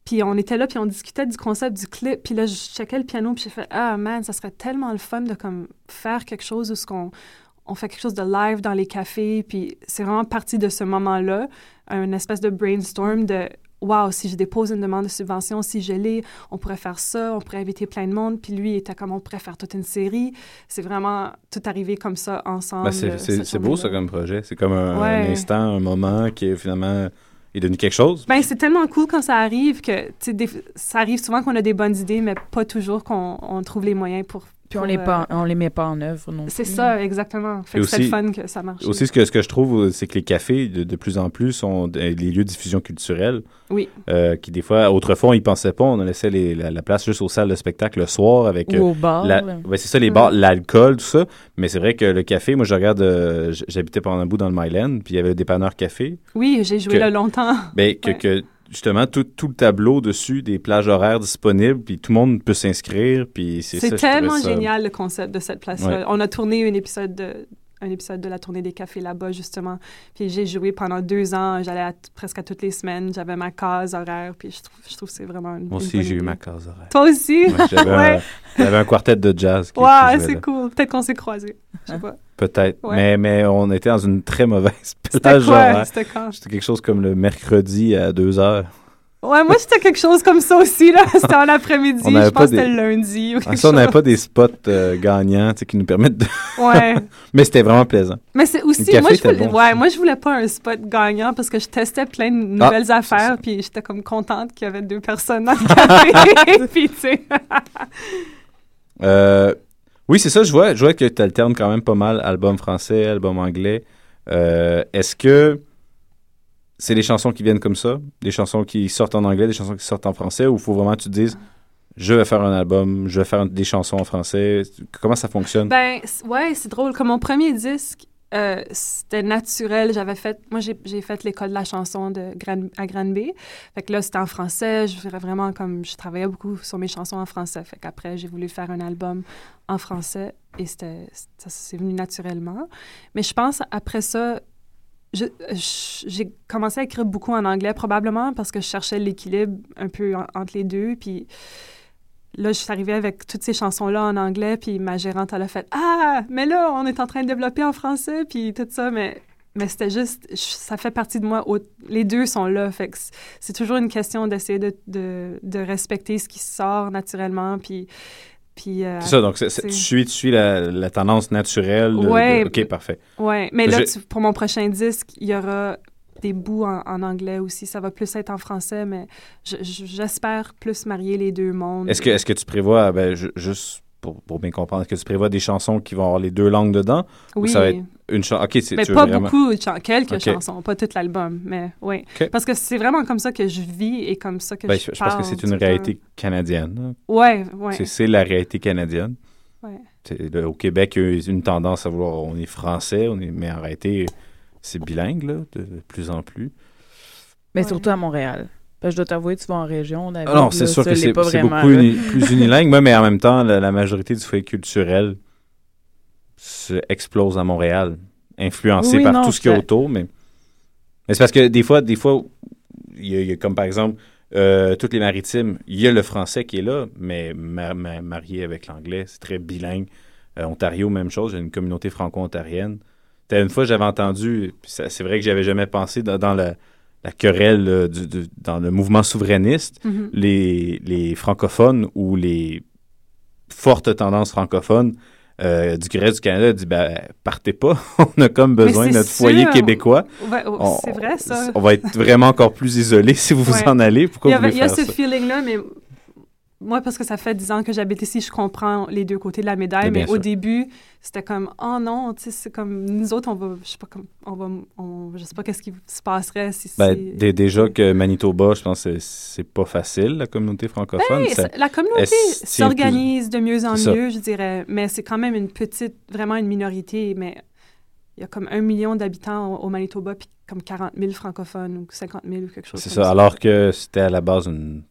Puis on était là, puis on discutait du concept du clip. Puis là, je checkais le piano, puis j'ai fait « Ah, man, ça serait tellement le fun de comme faire quelque chose où ce qu'on on fait quelque chose de live dans les cafés. » Puis c'est vraiment parti de ce moment-là, un espèce de brainstorm de Waouh, si je dépose une demande de subvention, si je l'ai, on pourrait faire ça, on pourrait inviter plein de monde. Puis lui il était comme on pourrait faire toute une série. C'est vraiment tout arrivé comme ça ensemble. Ben, c'est- beau ça comme projet. C'est comme un, Ouais. un instant, un moment qui est finalement est devenu quelque chose. Ben, c'est tellement cool quand ça arrive que, des- ça arrive souvent qu'on a des bonnes idées, mais pas toujours qu'on on trouve les moyens pour. Puis on les, euh, pas, on les met pas en œuvre non C'est ça, exactement. Fait que c'est fun que ça marche. Aussi, ce que, ce que je trouve, c'est que les cafés, de, de plus en plus, sont des les lieux de diffusion culturelle. Oui. Euh, qui, des fois, autrefois, on y pensait pas. On laissait les- la, la place juste aux salles de spectacle le soir avec. Ou au bar, ouais, c'est ça, les Mm. bars, l'alcool, tout ça. Mais c'est vrai que le café, moi, je regarde. euh, J'habitais pendant un bout dans le Myland, puis il y avait le dépanneur café. Oui, j'ai joué que- là longtemps. Ben, que, que justement, tout, tout le tableau dessus, des plages horaires disponibles, puis tout le monde peut s'inscrire, puis c'est tellement ça- génial le concept de cette place-là. Ouais. On a tourné un épisode de un épisode de la tournée des cafés là-bas justement. Puis j'ai joué pendant deux ans. J'allais à presque à toutes les semaines. J'avais ma case horaire. Puis je trouve, je trouve que c'est vraiment une, Moi aussi, j'ai eu ma case horaire. Toi aussi? J'avais Ouais. un, un quartet de jazz. Qui, jouait c'est cool. Peut-être qu'on s'est croisés. Je sais pas. Peut-être. Ouais. Mais, mais on était dans une très mauvaise plage horaire. C'était quand? C'était quelque chose comme le mercredi à 2 heures. Ouais, moi c'était quelque chose comme ça aussi là. C'était en après-midi. Je pense que c'était des- le lundi ou quelque Ah, ça, on n'avait pas des spots euh, gagnants tu sais, qui nous permettent de. Ouais. mais c'était vraiment plaisant. Mais c'est aussi, Le café moi je, voulais, bon ouais, aussi. moi je voulais pas un spot gagnant parce que je testais plein de Ah, nouvelles affaires puis j'étais comme contente qu'il y avait deux personnes dans le café. puis tu sais. Euh, oui, c'est ça, je vois, je vois que tu alternes quand même pas mal album français, album anglais. Euh, Est-ce que c'est des chansons qui viennent comme ça? Des chansons qui sortent en anglais, des chansons qui sortent en français, ou faut vraiment que tu te dises, je vais faire un album, je vais faire des chansons en français? Comment ça fonctionne? Ben, ouais, c'est drôle. Comme mon premier disque, euh, c'était naturel. J'avais fait, moi, j'ai fait l'école de la chanson de à Granby. Fait que là, c'était en français. Je vraiment comme, je travaillais beaucoup sur mes chansons en français. Fait qu'après, j'ai voulu faire un album en français et ça c'est venu naturellement. Mais je pense, après ça, j'ai commencé à écrire beaucoup en anglais, probablement parce que je cherchais l'équilibre un peu en- entre les deux. Puis là, je suis arrivée avec toutes ces chansons-là en anglais, puis ma gérante, elle a fait « Ah, mais là, on est en train de développer en français, puis tout ça, mais... » Mais c'était juste, ça fait partie de moi. les deux sont là. Fait que c'est- toujours une question d'essayer de, de, de respecter ce qui sort naturellement. Puis, puis, euh, C'est ça, donc c'est- c'est- tu suis, tu suis la, la tendance naturelle. de- Ouais. OK, parfait. Ouais, mais là, tu- pour mon prochain disque, il y aura des bouts en, en anglais aussi. Ça va plus être en français, mais je- je- j'espère plus marier les deux mondes. Est-ce que, est que tu prévois, ben, ju- juste pour, pour bien comprendre, est-ce que tu prévois des chansons qui vont avoir les deux langues dedans? Ou Oui. ça va être une chanson? OK, c'est Mais tu veux pas vraiment- beaucoup de chansons, quelques chansons, pas tout l'album, mais oui. Parce que c'est vraiment comme ça que je vis et comme ça que Ben, je, je, je pense parle que c'est une réalité canadienne. hein. Ouais, ouais. C'est- C'est la réalité canadienne. Ouais. Le- au Québec, il y a une tendance à vouloir, on est français, on est, mais en réalité, c'est bilingue, là, de, de plus en plus. Mais surtout à Montréal. Parce que je dois t'avouer, tu vas en région, Ah non, là, c'est sûr ça que c'est pas c'est vraiment, beaucoup là. uni- plus unilingue, mais en même temps, la, la majorité du foyer culturel explose à Montréal, influencé Oui, par non, tout ce qu'il y a autour, mais, mais c'est parce que des fois, des fois, il y a, il y a comme par exemple euh, toutes les maritimes, il y a le français qui est là, mais ma- ma- marié avec l'anglais, c'est très bilingue. Euh, Ontario, même chose, j'ai une communauté franco-ontarienne. Une fois, j'avais entendu, c'est vrai que j'avais jamais pensé dans, dans la, la querelle euh, du- du- dans le mouvement souverainiste, Mhm. les, les francophones ou les fortes tendances francophones euh, du reste du Canada disent ben, partez pas, on a comme besoin de notre foyer québécois. Ouais, oh, On- c'est vrai, ça. On va être vraiment encore plus isolés si vous vous en allez. Pourquoi il y, vous avait- voulez il y a faire ce feeling-là, mais moi, parce que ça fait 10 ans que j'habite ici, je comprends les deux côtés de la médaille, Mais au début, c'était comme, oh non, tu sais, c'est comme, nous autres, on va, je sais pas, comme, on va, on, je sais pas qu'est-ce qui se passerait si Ben, c'est... dé- déjà que Manitoba, je pense que c'est- c'est pas facile, la communauté francophone. Ben, Ça- ça- la communauté s'organise de mieux en C'est ça. mieux, je dirais, mais c'est quand même une petite, vraiment une minorité, mais il y a comme un million d'habitants au, au Manitoba, puis comme 40 000 francophones ou 50 000 ou quelque chose C'est comme ça, alors que c'était à la base une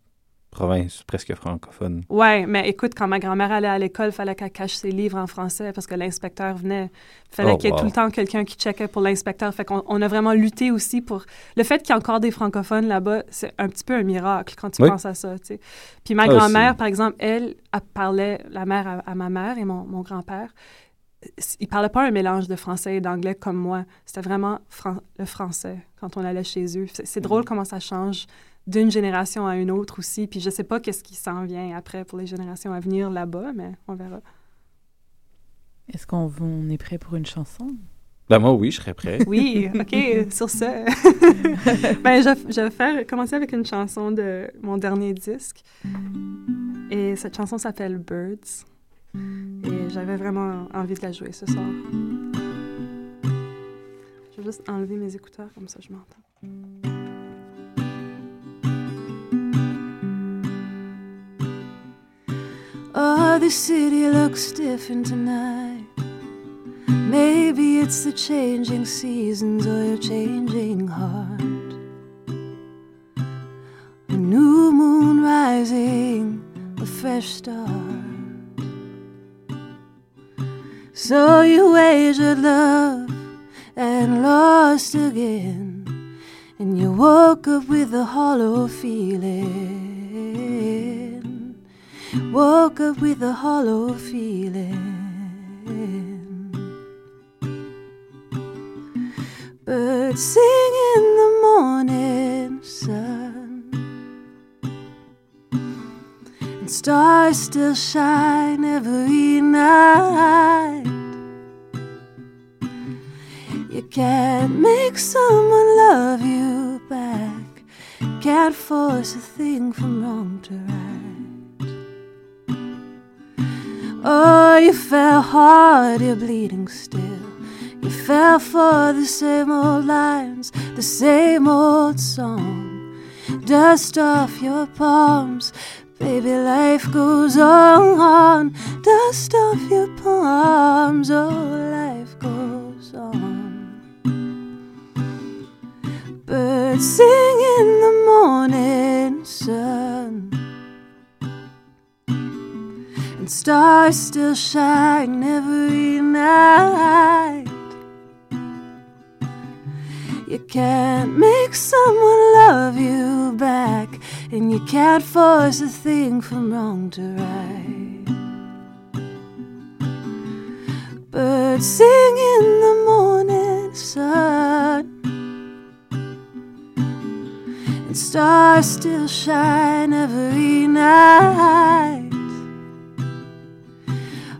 province presque francophone. Ouais, mais écoute, quand ma grand-mère allait à l'école, fallait qu'elle cache ses livres en français parce que l'inspecteur venait. fallait Oh, qu'il y ait wow. tout le temps quelqu'un qui checkait pour l'inspecteur. Fait qu'on on a vraiment lutté aussi pour... Le fait qu'il y ait encore des francophones là-bas, c'est un petit peu un miracle quand tu Oui. penses à ça, tu sais. Puis ma Ah, grand-mère, par exemple, elle, elle parlait, la mère à, à ma mère et mon, mon grand-père, ils parlaient pas un mélange de français et d'anglais comme moi. C'était vraiment fran- le français quand on allait chez eux. C'est c'est drôle comment ça change d'une génération à une autre aussi. Puis je sais pas qu'est-ce qui s'en vient après pour les générations à venir là-bas, mais on verra. Est-ce qu'on on est prêt pour une chanson? Ben moi, oui, je serais prêt. Oui, OK, sur ce. ben, je, je vais faire, commencer avec une chanson de mon dernier disque. Et cette chanson s'appelle Birds. Et j'avais vraiment envie de la jouer ce soir. Je vais juste enlever mes écouteurs, comme ça je m'entends. Oh, the city looks different tonight. Maybe it's the changing seasons or your changing heart. A new moon rising, a fresh start. So you wagered love and lost again. And you woke up with a hollow feeling. Woke up with a hollow feeling. Birds sing in the morning sun, and stars still shine every night. You can't make someone love you back, can't force a thing from wrong to right. Oh, you fell hard, you're bleeding still. You fell for the same old lines, the same old song. Dust off your palms, baby, life goes on. on. Dust off your palms, oh, life goes on. Birds sing in the morning sun and stars still shine every night. You can't make someone love you back, and you can't force a thing from wrong to right. Birds sing in the morning sun, and stars still shine every night.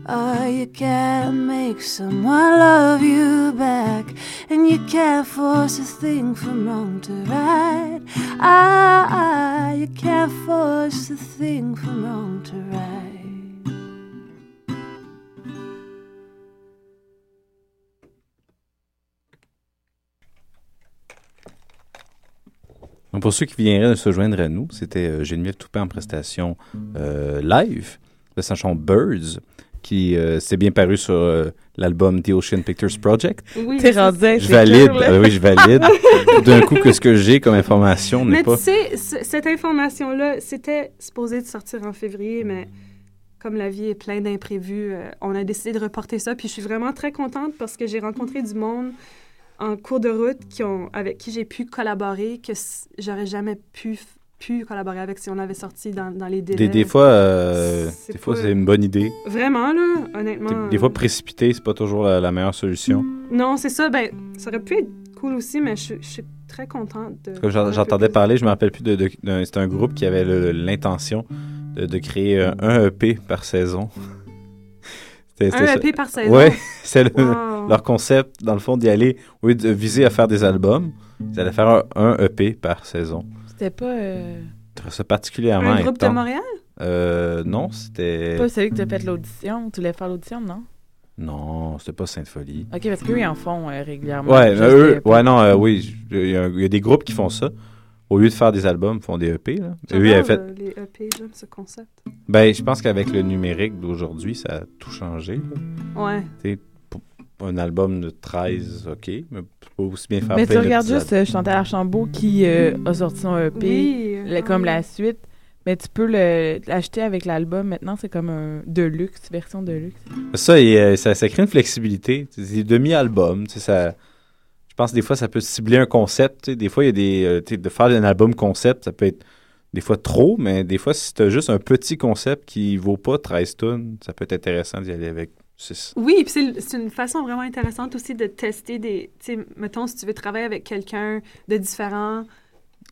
Oh, you can't make someone love you back, and you can't force a thing from wrong to right. Ah, you can't force a thing from wrong to right. Pour ceux qui viendraient de se joindre à nous, c'était euh, Geneviève Toupin en prestation euh, live sa chanson Birds, qui euh, s'est bien paru sur euh, l'album The Ocean Pictures Project. Oui, T'es rendu Je valide. Ah oui, je valide. D'un coup, que ce que j'ai comme information n'est Mais pas. tu sais, ce- cette information-là, c'était supposé de sortir en février, mais comme la vie est pleine d'imprévus, euh, on a décidé de reporter ça. Puis je suis vraiment très contente parce que j'ai rencontré du monde en cours de route qui ont, avec qui j'ai pu collaborer que j'aurais jamais pu, f- pu collaborer avec si on avait sorti dans, dans les délais. Des, des fois, euh, C'est des fois c'est une bonne idée. Vraiment, là, honnêtement. Des, des fois, précipiter, c'est pas toujours la, la meilleure solution. Non, c'est ça. Ben, ça aurait pu être cool aussi, mais je, je suis très contente de. J'entendais parler, je me rappelle plus de. de- C'était un groupe qui avait l'intention de, de créer euh, un EP par saison. C'était- Un c'était ça. EP par saison? Ouais, c'est le- Wow. leur concept, dans le fond, d'y aller, lieu de viser à faire des albums, ils allaient faire un, un EP par saison. C'était pas, euh, ça particulièrement Un groupe de. Montréal? Euh, non, c'était. pas celui que tu as fait l'audition. Tu voulais faire l'audition, non? Non, c'était pas Sainte-Folie. OK, parce qu'eux, ils en font euh, régulièrement. Ouais, mais eux, ouais, non, euh, oui, il y, a- il y a des groupes qui font ça. Au lieu de faire des albums, ils font des EP. Là. Eux, ils fait. euh, les EP, j'aime ce concept. Ben, je pense qu'avec le numérique d'aujourd'hui, ça a tout changé. là. Ouais. Tu sais, pour un album de 13, ok, mais peux aussi bien faire Mais tu de regardes juste euh, Chantal Archambault qui euh, a sorti son EP, Oui, le- comme la suite. Mais tu peux l'acheter avec l'album. Maintenant, c'est comme un deluxe, version deluxe. Ça, et, euh, ça, ça crée une flexibilité. C'est des demi-albums. tu sais, Ça, je pense que des fois, ça peut cibler un concept. tu sais. Des fois, il y a des. euh, tu sais, de faire un album concept, ça peut être des fois trop, mais des fois, si tu as juste un petit concept qui vaut pas 13 tonnes, ça peut être intéressant d'y aller avec 6. Oui, c'est- une façon vraiment intéressante aussi de tester des. Tu sais, mettons, si tu veux travailler avec quelqu'un de différent,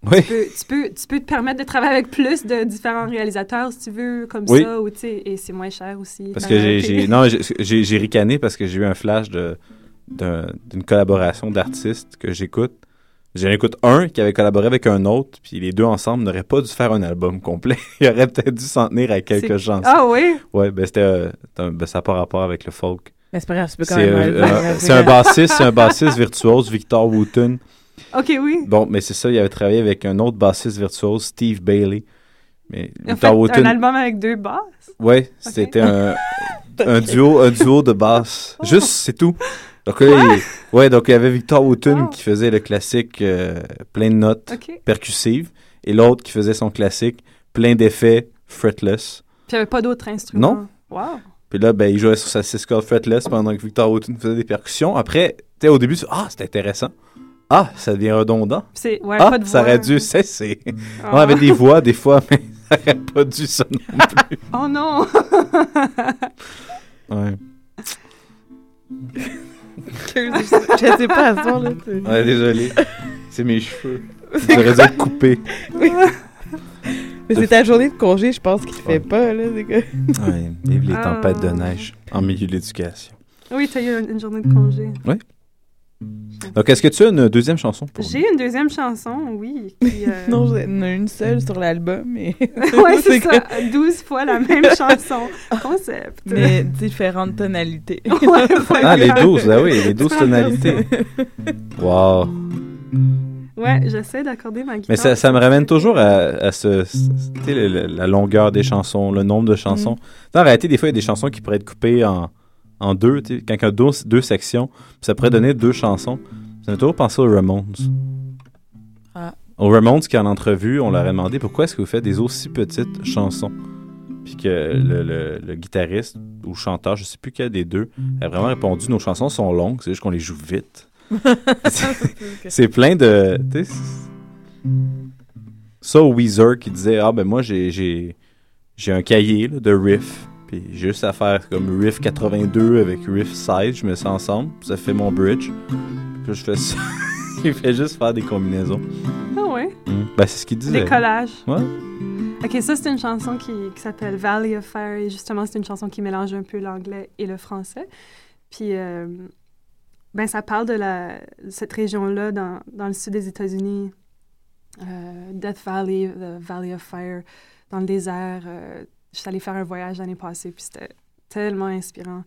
Oui. Tu, peux, tu, peux, tu peux te permettre de travailler avec plus de différents réalisateurs si tu veux, comme Oui. ça, ou, tu sais, et c'est moins cher aussi. Parce que j'ai, non, j'ai- ricané parce que j'ai eu un flash d'une collaboration d'artistes que j'écoute. J'en écoute un qui avait collaboré avec un autre, puis les deux ensemble n'auraient pas dû faire un album complet. Ils auraient peut-être dû s'en tenir à quelques chansons. Ah oui? Ouais, ben c'était, euh, ben, ça n'a pas rapport avec le folk. Mais c'est pas grave, euh, un bassiste, c'est un bassiste virtuose, Victor Wooten. Ok, oui. Bon, mais c'est ça, il avait travaillé avec un autre bassiste virtuose, Steve Bailey. Mais Victor Wooten. un album avec deux basses? Ouais, c'était un, un duo, un duo de basse. Juste, c'est tout. Donc là, il, ouais, donc il y avait Victor Wooten qui faisait le classique euh, plein de notes percussives et l'autre qui faisait son classique plein d'effets fretless. Puis il n'y avait pas d'autres instruments. Non. Wow. Puis là, ben, il jouait sur sa cordes fretless pendant que Victor Wooten faisait des percussions. Après, tu sais, au début, tu- ah, c'est intéressant. Ah, ça devient redondant. Ouais, ah, pas de ça aurait dû cesser. Ah. On avait des voix des fois, mais ça aurait pas dû ça non plus. Oh non! Ouais. je sais pas à ce là. Ouais, désolé. C'est mes cheveux. J'aurais dû être coupé. Oui. Mais c'est ta journée de congé, je pense, qu'il te fait pas, là. C'est que... Ouais, vive les Ah. tempêtes de neige en milieu de l'éducation. Oui, tu as eu une journée de congé. Oui. Donc, est-ce que tu as une deuxième chanson pour nous? J'ai une deuxième chanson, oui. Qui, euh, Non, j'en ai une seule sur l'album, mais... ouais, c'est ça. que- 12 fois la même chanson. Concept. Mais différentes tonalités. Ouais, Ah, les 12, ah oui, les 12 tonalités. Wow. Ouais, j'essaie d'accorder ma guitare. Mais ça, ça me ramène toujours à, à ce, la longueur des chansons, le nombre de chansons. Mm. Sais, En réalité, des fois, il y a des chansons qui pourraient être coupées en, en deux, quand il y a deux, deux sections, ça pourrait donner deux chansons. Ça m'a toujours pensé aux Ramones. Ah. Aux Ramones, qui en entrevue, on leur a demandé pourquoi est-ce que vous faites des aussi petites chansons. Puis que le, le- le guitariste ou chanteur, je sais plus quel des deux, a vraiment répondu nos chansons sont longues, c'est juste qu'on les joue vite. C'est- plein de. Ça, au Weezer qui disait Ah, ben moi, j'ai, un cahier là, de riff. Puis j'ai juste à faire comme riff 82 avec riff 16, je mets ça ensemble, ça fait mon bridge. Puis je fais ça. Il fait juste faire des combinaisons. Ah ouais? Ben, c'est ce qu'il disait. Des collages. Ouais. Ok, ça c'est une chanson qui, qui s'appelle Valley of Fire et justement c'est une chanson qui mélange un peu l'anglais et le français. Puis euh, ben ça parle de la cette région-là dans, dans le sud des États-Unis, euh, Death Valley, the Valley of Fire, dans le désert. euh, je suis allée faire un voyage l'année passée puis c'était tellement inspirant.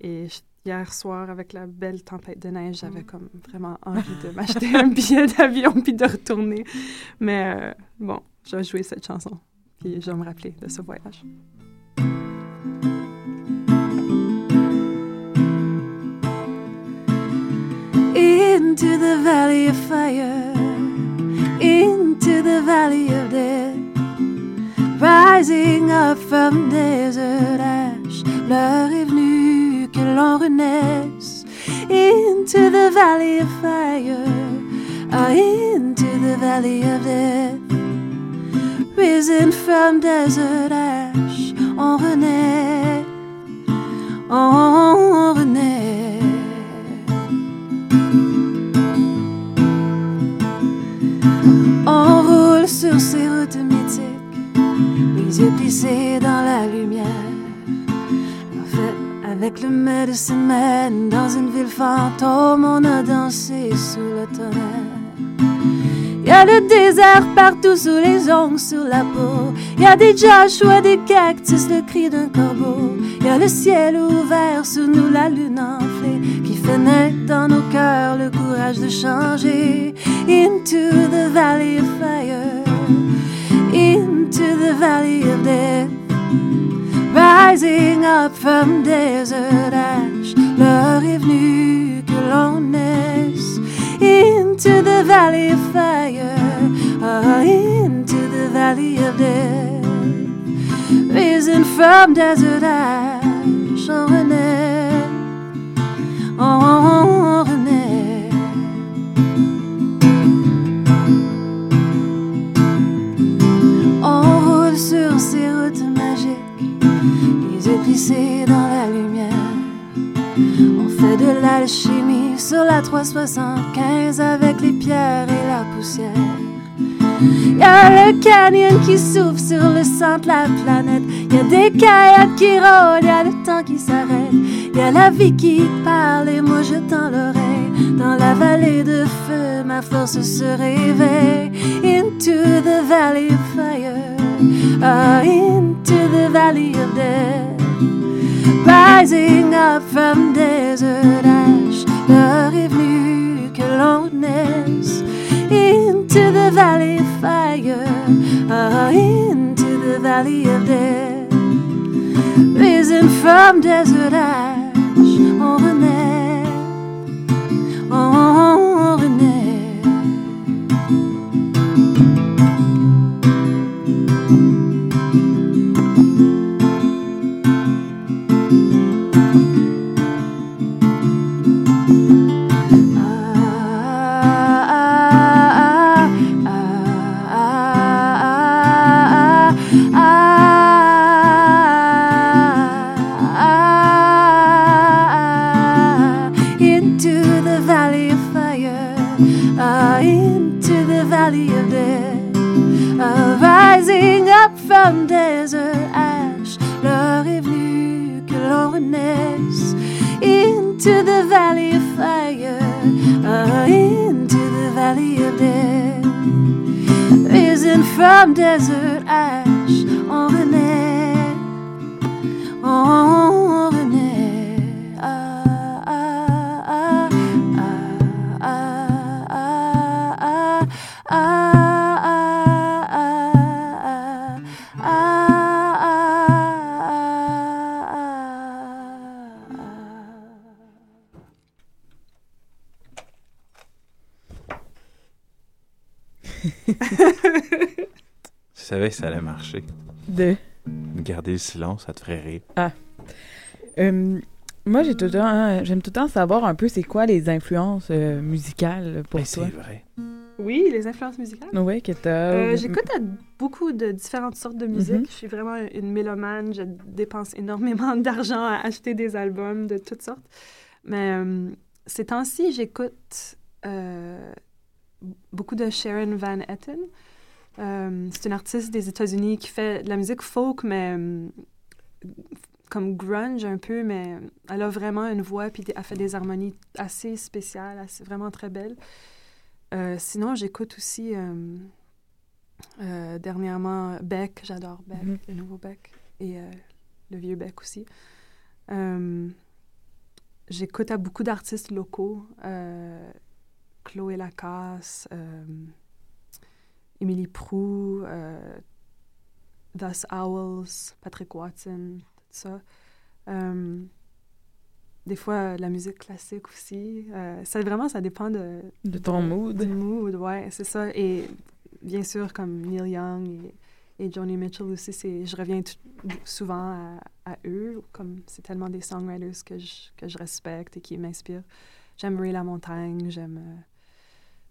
Et je- hier soir avec la belle tempête de neige, j'avais comme vraiment envie de m'acheter un billet d'avion puis de retourner. Mais euh, bon, je vais jouer cette chanson. Puis je vais me rappeler de ce voyage. Into the valley of fire, into the valley of death, rising up from desert ash. L'heure est venue que l'on renaisse. Into the valley of fire, ah, into the valley of death, risen from desert ash. On renaît, on renaît. On roule sur ces routes mythiques, les yeux plissés dans la lumière. En fait, avec le Medicine Man dans une ville fantôme, on a dansé sous le tonnerre. Y a le désert partout sous les ongles, sur la peau. Y a des Joshua, des cactus, le cri d'un corbeau. Y a le ciel ouvert sous nous, la lune enflée, qui fait naître dans nos cœurs le courage de changer. Into the valley of fire, into the valley of death. Rising up from desert ash, l'heure est venue que l'on. Into the valley of fire, ah, into the valley of death. Risen from desert ash, on renaît, on dans la lumière. On fait de l'alchimie sur la 375 avec les pierres et la poussière. Y a le canyon qui s'ouvre sur le centre de la planète. Y a des kayaks qui rôdent, y a le temps qui s'arrête. La vie qui parle et moi je tends l'oreille. Dans la vallée de feu, ma force se réveille. Into the valley of fire, ah, into the valley of death. Rising up from desert ash, l'heure est venue que l'on naisse. Into the valley of fire, ah, into the valley of death. Risen from desert ash, Over there. Oh. Into the valley of fire, ah, into the valley of death, risen from desert ash. On renaît, on renaît. Savais que ça allait marcher. De? Garder le silence, ça te ferait rire. Ah. Euh, moi, j'ai tout le temps, hein, j'aime tout le temps savoir un peu c'est quoi les influences euh, musicales pour Ben, toi. c'est vrai. Oui, les influences musicales. Oui, que t'as. Euh, J'écoute beaucoup de différentes sortes de musique. Mhm. Je suis vraiment une mélomane. Je dépense énormément d'argent à acheter des albums de toutes sortes. Mais euh, ces temps-ci, j'écoute euh, beaucoup de Sharon Van Etten. Euh, c'est une artiste des États-Unis qui fait de la musique folk, mais euh, comme grunge un peu, mais elle a vraiment une voix, puis elle fait des harmonies assez spéciales, assez, vraiment très belles. Euh, sinon, j'écoute aussi dernièrement Beck, j'adore Beck, Mhm. le nouveau Beck, et le vieux Beck aussi. J'écoute à beaucoup d'artistes locaux, Chloé Lacasse, euh, Émilie Prou, euh, Thus Owls, Patrick Watson, tout ça. Euh, des fois, la musique classique aussi. Euh, ça, vraiment, ça dépend de... De ton mood. Du mood, ouais, c'est ça. Et bien sûr, comme Neil Young et, et Joni Mitchell aussi, je reviens souvent à, à eux, comme c'est tellement des songwriters que je, que je respecte et qui m'inspirent. J'aime Ray La Montagne, j'aime, euh,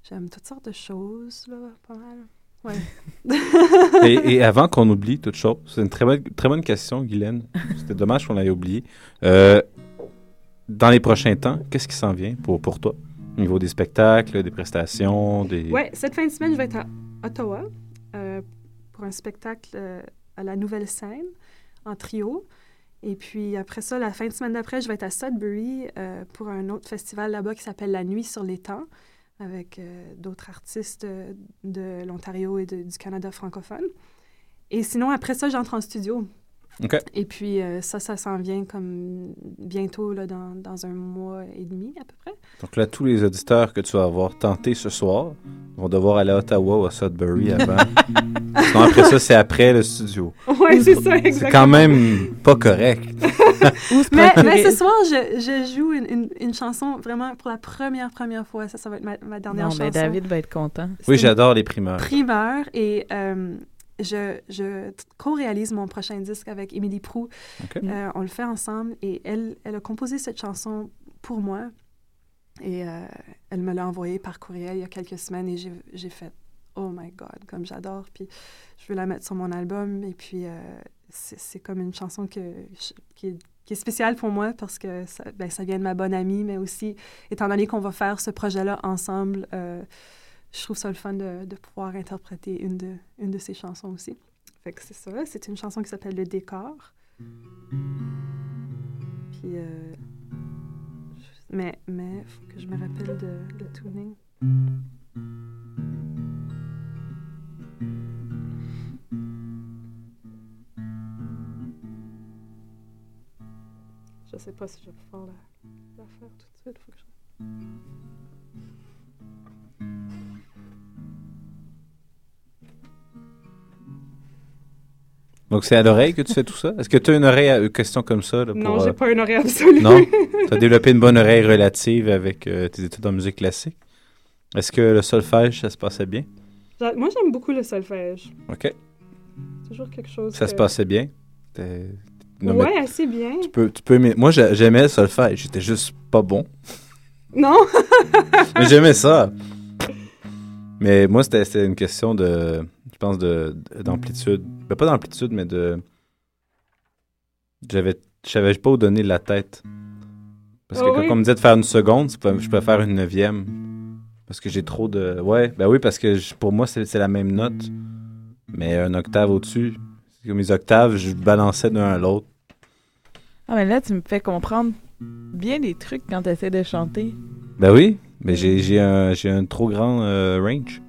j'aime toutes sortes de choses, là, pas mal. Ouais. et, et avant qu'on oublie toute chose, c'est une très bonne, très bonne question, Guylaine. C'était dommage qu'on l'ait oublié. Euh, dans les prochains temps, qu'est-ce qui s'en vient pour, pour toi? Au niveau des spectacles, des prestations, des... Ouais, cette fin de semaine, je vais être à Ottawa euh, pour un spectacle euh, à la Nouvelle Scène en trio. Et puis après ça, la fin de semaine d'après, je vais être à Sudbury euh, pour un autre festival là-bas qui s'appelle La Nuit sur l'étang avec euh, d'autres artistes euh, de l'Ontario et du Canada francophone. Et sinon, après ça, j'entre en studio. Et puis euh, ça, ça s'en vient comme bientôt, là, dans, dans un mois et demi à peu près. Donc là, tous les auditeurs que tu vas avoir tenté ce soir vont devoir aller à Ottawa ou à Sudbury avant. Sinon, après ça, c'est après le studio. Ouais, c'est ça, C'est exactement. quand même pas correct. mais, mais ce soir, je, je joue une, une, une chanson vraiment pour la première, première fois. Ça, ça va être ma, ma dernière Non, chanson. mais David va être content. Oui, j'adore les primeurs. Primeur. Et euh, je, co-réalise mon prochain disque avec Émilie Prou. OK. Euh, on le fait ensemble. Et elle, elle a composé cette chanson pour moi. Et euh, elle me l'a envoyée par courriel il y a quelques semaines. Et j'ai fait Oh my God, comme j'adore. Puis je veux la mettre sur mon album. Et puis euh, c'est comme une chanson que, je- qui, est, qui est spéciale pour moi parce que ça, ben, ça vient de ma bonne amie, mais aussi, étant donné qu'on va faire ce projet-là ensemble, euh, je trouve ça le fun de, pouvoir interpréter une de, une ses chansons aussi. Fait que c'est ça. C'est une chanson qui s'appelle Le décor. Puis, euh, mais, mais, faut que je me rappelle de le tuning. Je sais pas si je vais pouvoir la, faire tout de suite. Donc, c'est à l'oreille que tu fais tout ça? Est-ce que tu as une oreille à une question comme ça? là, Non, j'ai euh, pas une oreille absolue. Non? Tu as développé une bonne oreille relative avec euh, tes études en musique classique? Est-ce que le solfège, ça se passait bien? Moi, j'aime beaucoup le solfège. OK. C'est toujours quelque chose. Ça que- se passait bien? Non, Ouais, assez bien. Tu peux, tu peux aimer- Moi, j'a- j'aimais le solfège. J'étais juste pas bon. Non? Mais j'aimais ça. Mais moi, c'était une question de, je pense, de d'amplitude. Ben, pas d'amplitude, mais de... J'avais, je savais pas où donner la tête. Parce que Ah quand oui? on me disait de faire une seconde, je peux faire une neuvième. Parce que j'ai trop de... Ouais, ben oui, parce que je- pour moi, c'est la même note. Mais un octave au-dessus. Les octaves, je balançais d'un à l'autre. Ah, mais là, tu me fais comprendre bien des trucs quand tu essaies de chanter. Ben oui, mais j'ai j'ai un, j'ai un trop grand euh, range.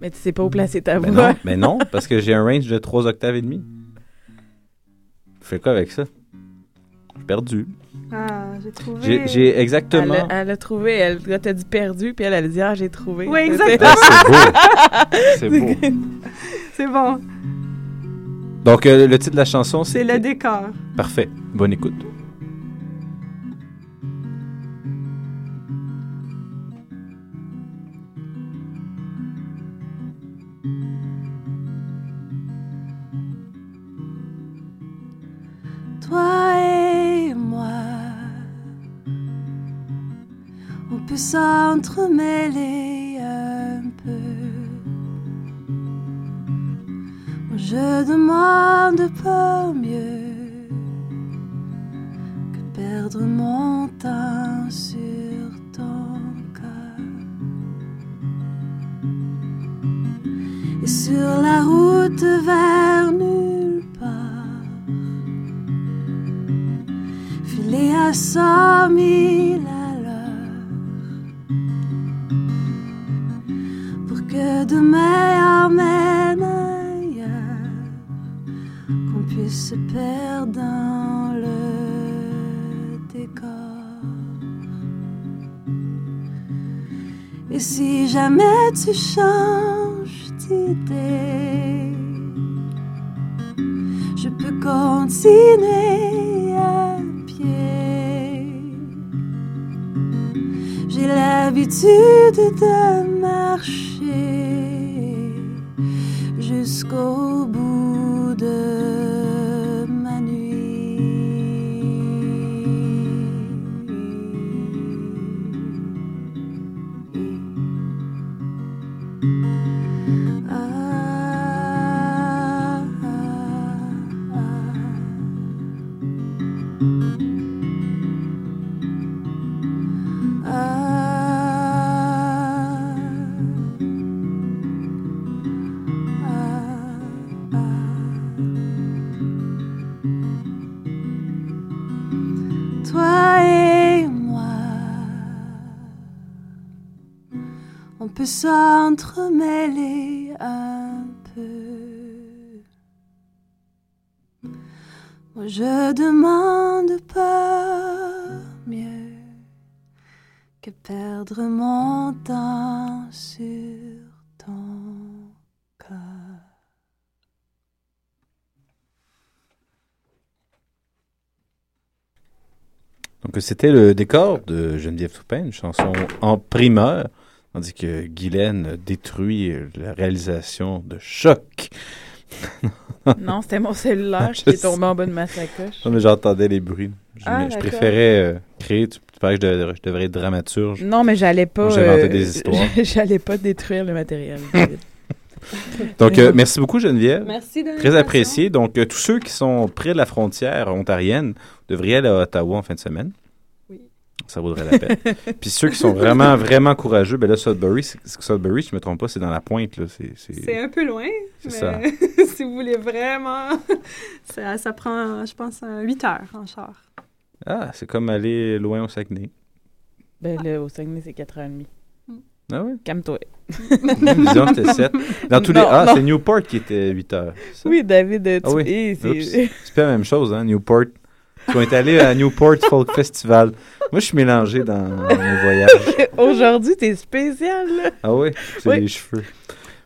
Mais tu sais pas où placer ta Ben voix. non, mais non, parce que j'ai un range de 3 octaves et demi. Je fais quoi avec ça? Perdu. Ah, j'ai trouvé. J'ai- exactement... Elle, a- elle a trouvé, elle t'a dit perdu, puis elle, elle a dit Ah, j'ai trouvé. Oui, C'est- exactement. Ah, c'est beau. C'est beau. C'est bon. Donc, euh, le titre de la chanson, c'est... C'est le décor. Parfait. Bonne écoute. S'entremêler un peu. Je demande pas mieux que perdre mon temps sur ton cœur. Et sur la route vers nulle part filer à cent mille emmène ailleurs qu'on puisse se perdre dans le décor et si jamais tu changes d'idée je peux continuer à pied. J'ai l'habitude de marcher jusqu'au bout de ma nuit. Ah, ah, Toi s'entremêler un peu. Je demande pas mieux que perdre mon temps sur ton cœur. Donc, c'était le décor de Geneviève Toupin, une chanson en primeur, tandis que Guylaine détruit la réalisation de Choc. Non, c'était mon cellulaire Je qui est sais. tombé en bas de ma sacoche. Non, mais j'entendais les bruits. Je, Ah, je préférais euh, créer. Tu, tu parais que je, devrais- je devrais être dramaturge. Non, mais j'allais pas. J'inventais euh, des histoires. j'allais pas détruire le matériel. Donc, euh, merci beaucoup, Geneviève. Merci de Très apprécié. Donc, euh, tous ceux qui sont près de la frontière ontarienne devraient aller à Ottawa en fin de semaine. Oui. Ça vaudrait la peine. Puis ceux qui sont vraiment, vraiment courageux, ben là, Sudbury, Sudbury, si je me trompe pas, c'est dans la pointe, là. C'est, c'est- C'est un peu loin, C'est mais si vous voulez vraiment, ça, ça prend, je pense, 8 heures en char. Ah, c'est comme aller loin au Saguenay. Ben là, au Saguenay, c'est 4h30. Ah ouais? Calme-toi. Disons que c'était 7. Dans tous les... Ah, non. c'est Newport qui était 8 heures. ça? Oui, David, tu Ah oui. C'est pas la même chose, hein, Newport. Ils est allés à Newport Folk Festival. Moi, je suis mélangé dans mes voyages. Aujourd'hui, t'es spécial, là. Ah oui, c'est Oui. les cheveux.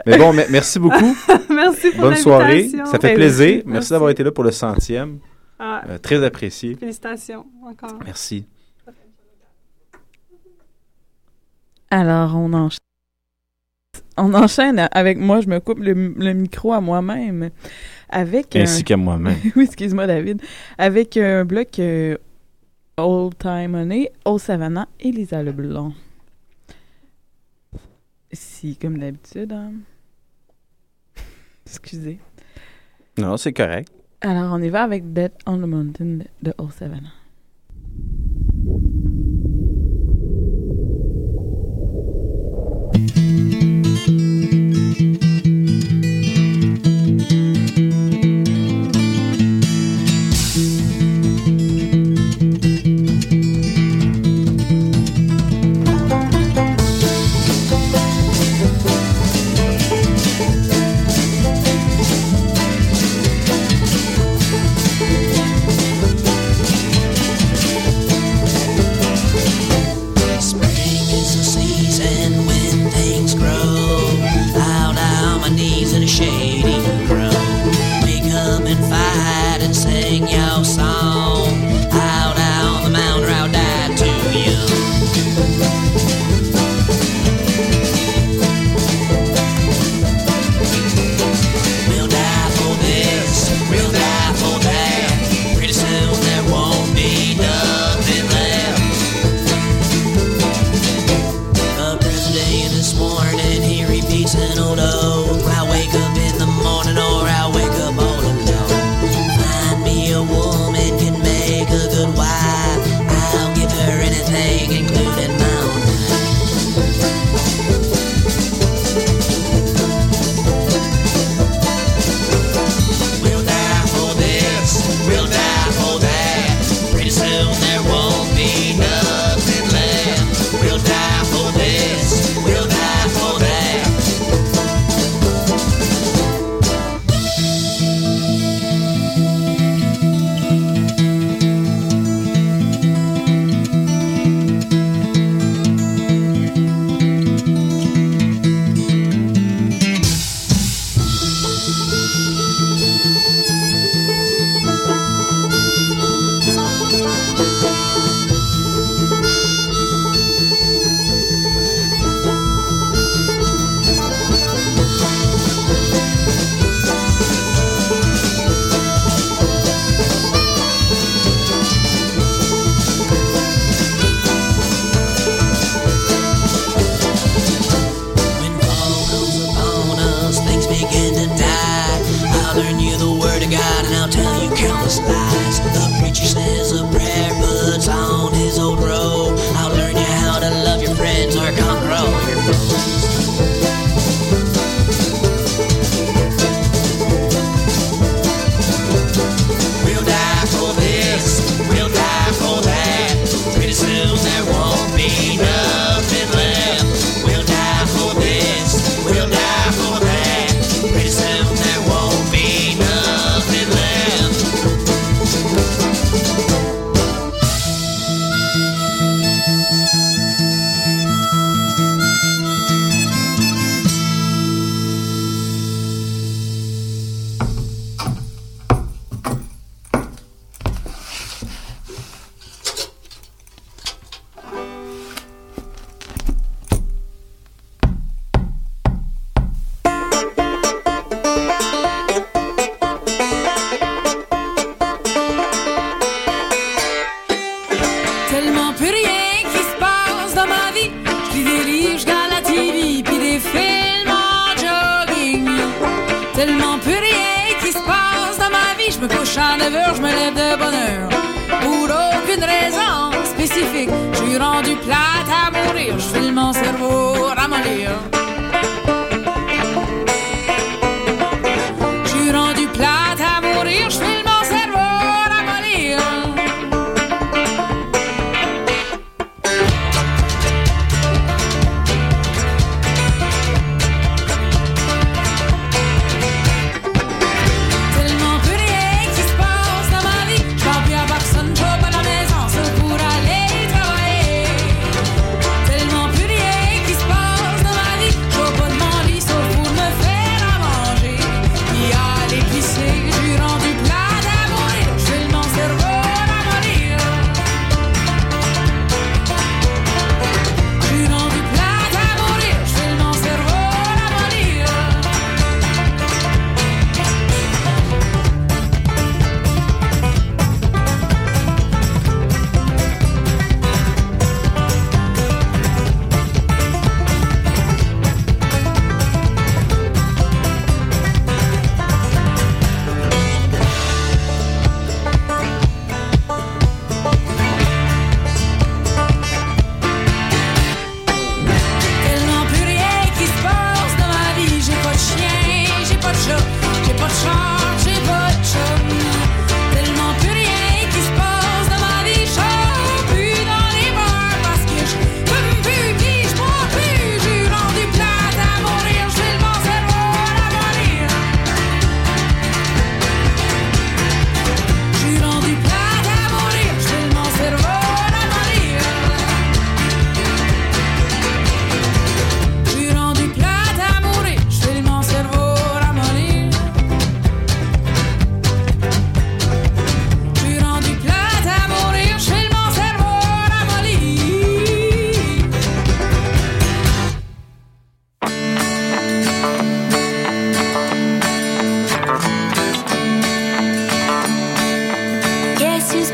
Mais bon, me- merci beaucoup. Merci pour Bonne soirée. Ça fait Ben, plaisir. merci. Merci, Merci. d'avoir été là pour le centième. Ah. Euh, très apprécié. Félicitations encore. Merci. Alors, on enchaîne. On enchaîne avec moi, je me coupe le, le micro à moi-même. Avec Ainsi qu'à moi-même. oui, excuse-moi, David. Avec un bloc euh, Old Time Money, Old Savannah et Lisa Leblanc. Si, comme d'habitude. hein. Excusez. Non, c'est correct. Alors, on y va avec Dead on the Mountain de Old Savannah.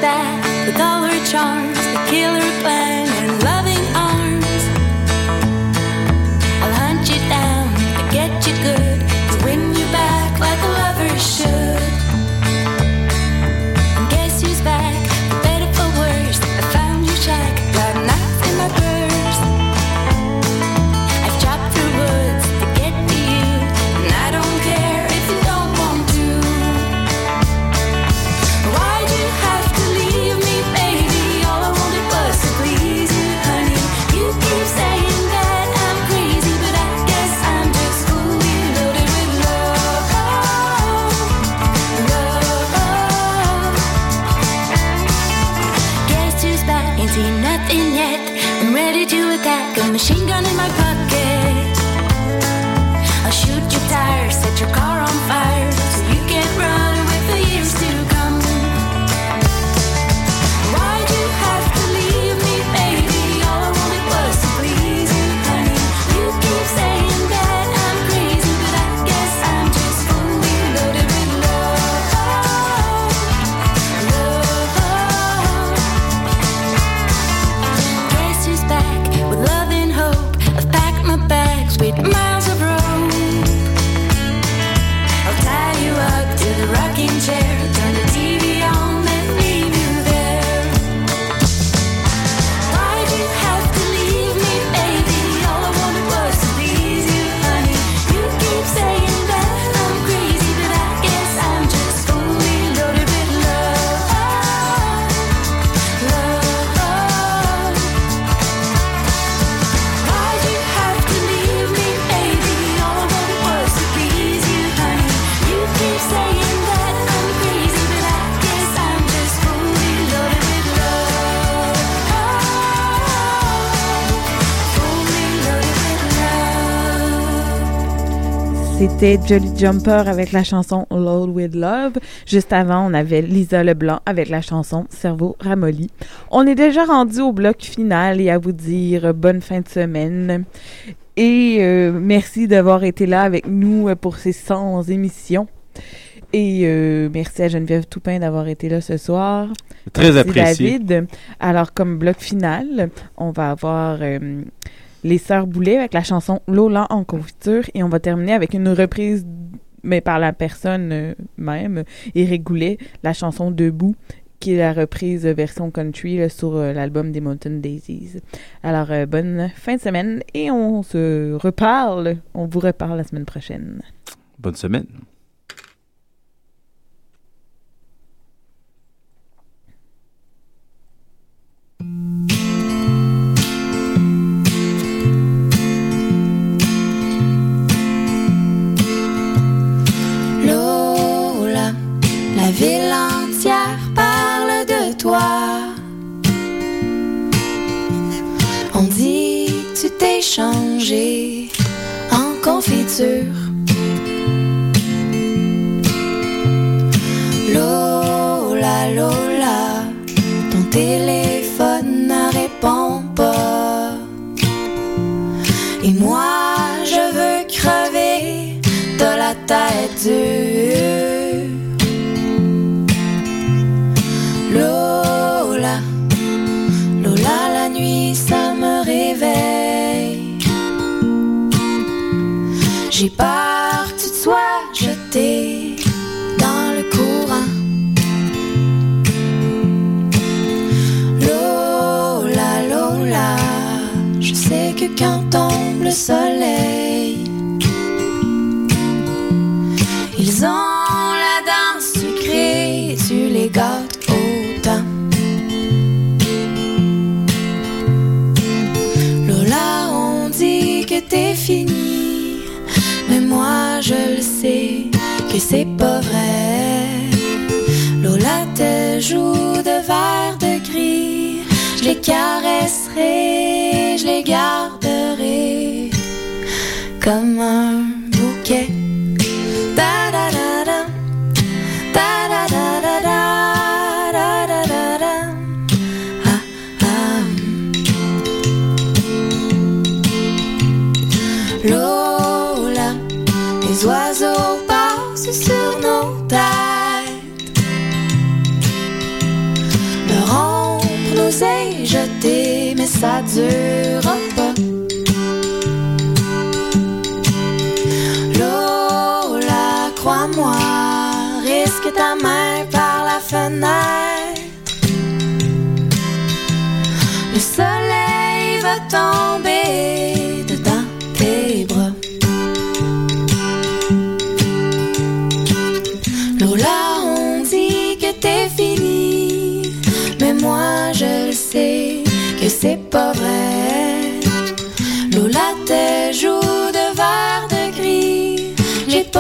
that with all her charm like a machine gun in my pocket. C'était Jolly Jumper avec la chanson Load with Love. Juste avant, on avait Lisa Leblanc avec la chanson Cerveau ramolli. On est déjà rendu au bloc final et à vous dire bonne fin de semaine. Et euh, merci d'avoir été là avec nous pour ces 100 émissions. Et euh, merci à Geneviève Toupin d'avoir été là ce soir. Très apprécié. David. Alors, comme bloc final, on va avoir... Euh, les Sœurs Boulet avec la chanson Lola en confiture et on va terminer avec une reprise mais par la personne euh, même, Éric Goulet, la chanson Debout qui est la reprise version country sur euh, l'album des Mountain Daisies. Alors, euh, bonne fin de semaine et on se reparle. On vous reparle la semaine prochaine. Bonne semaine.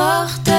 porte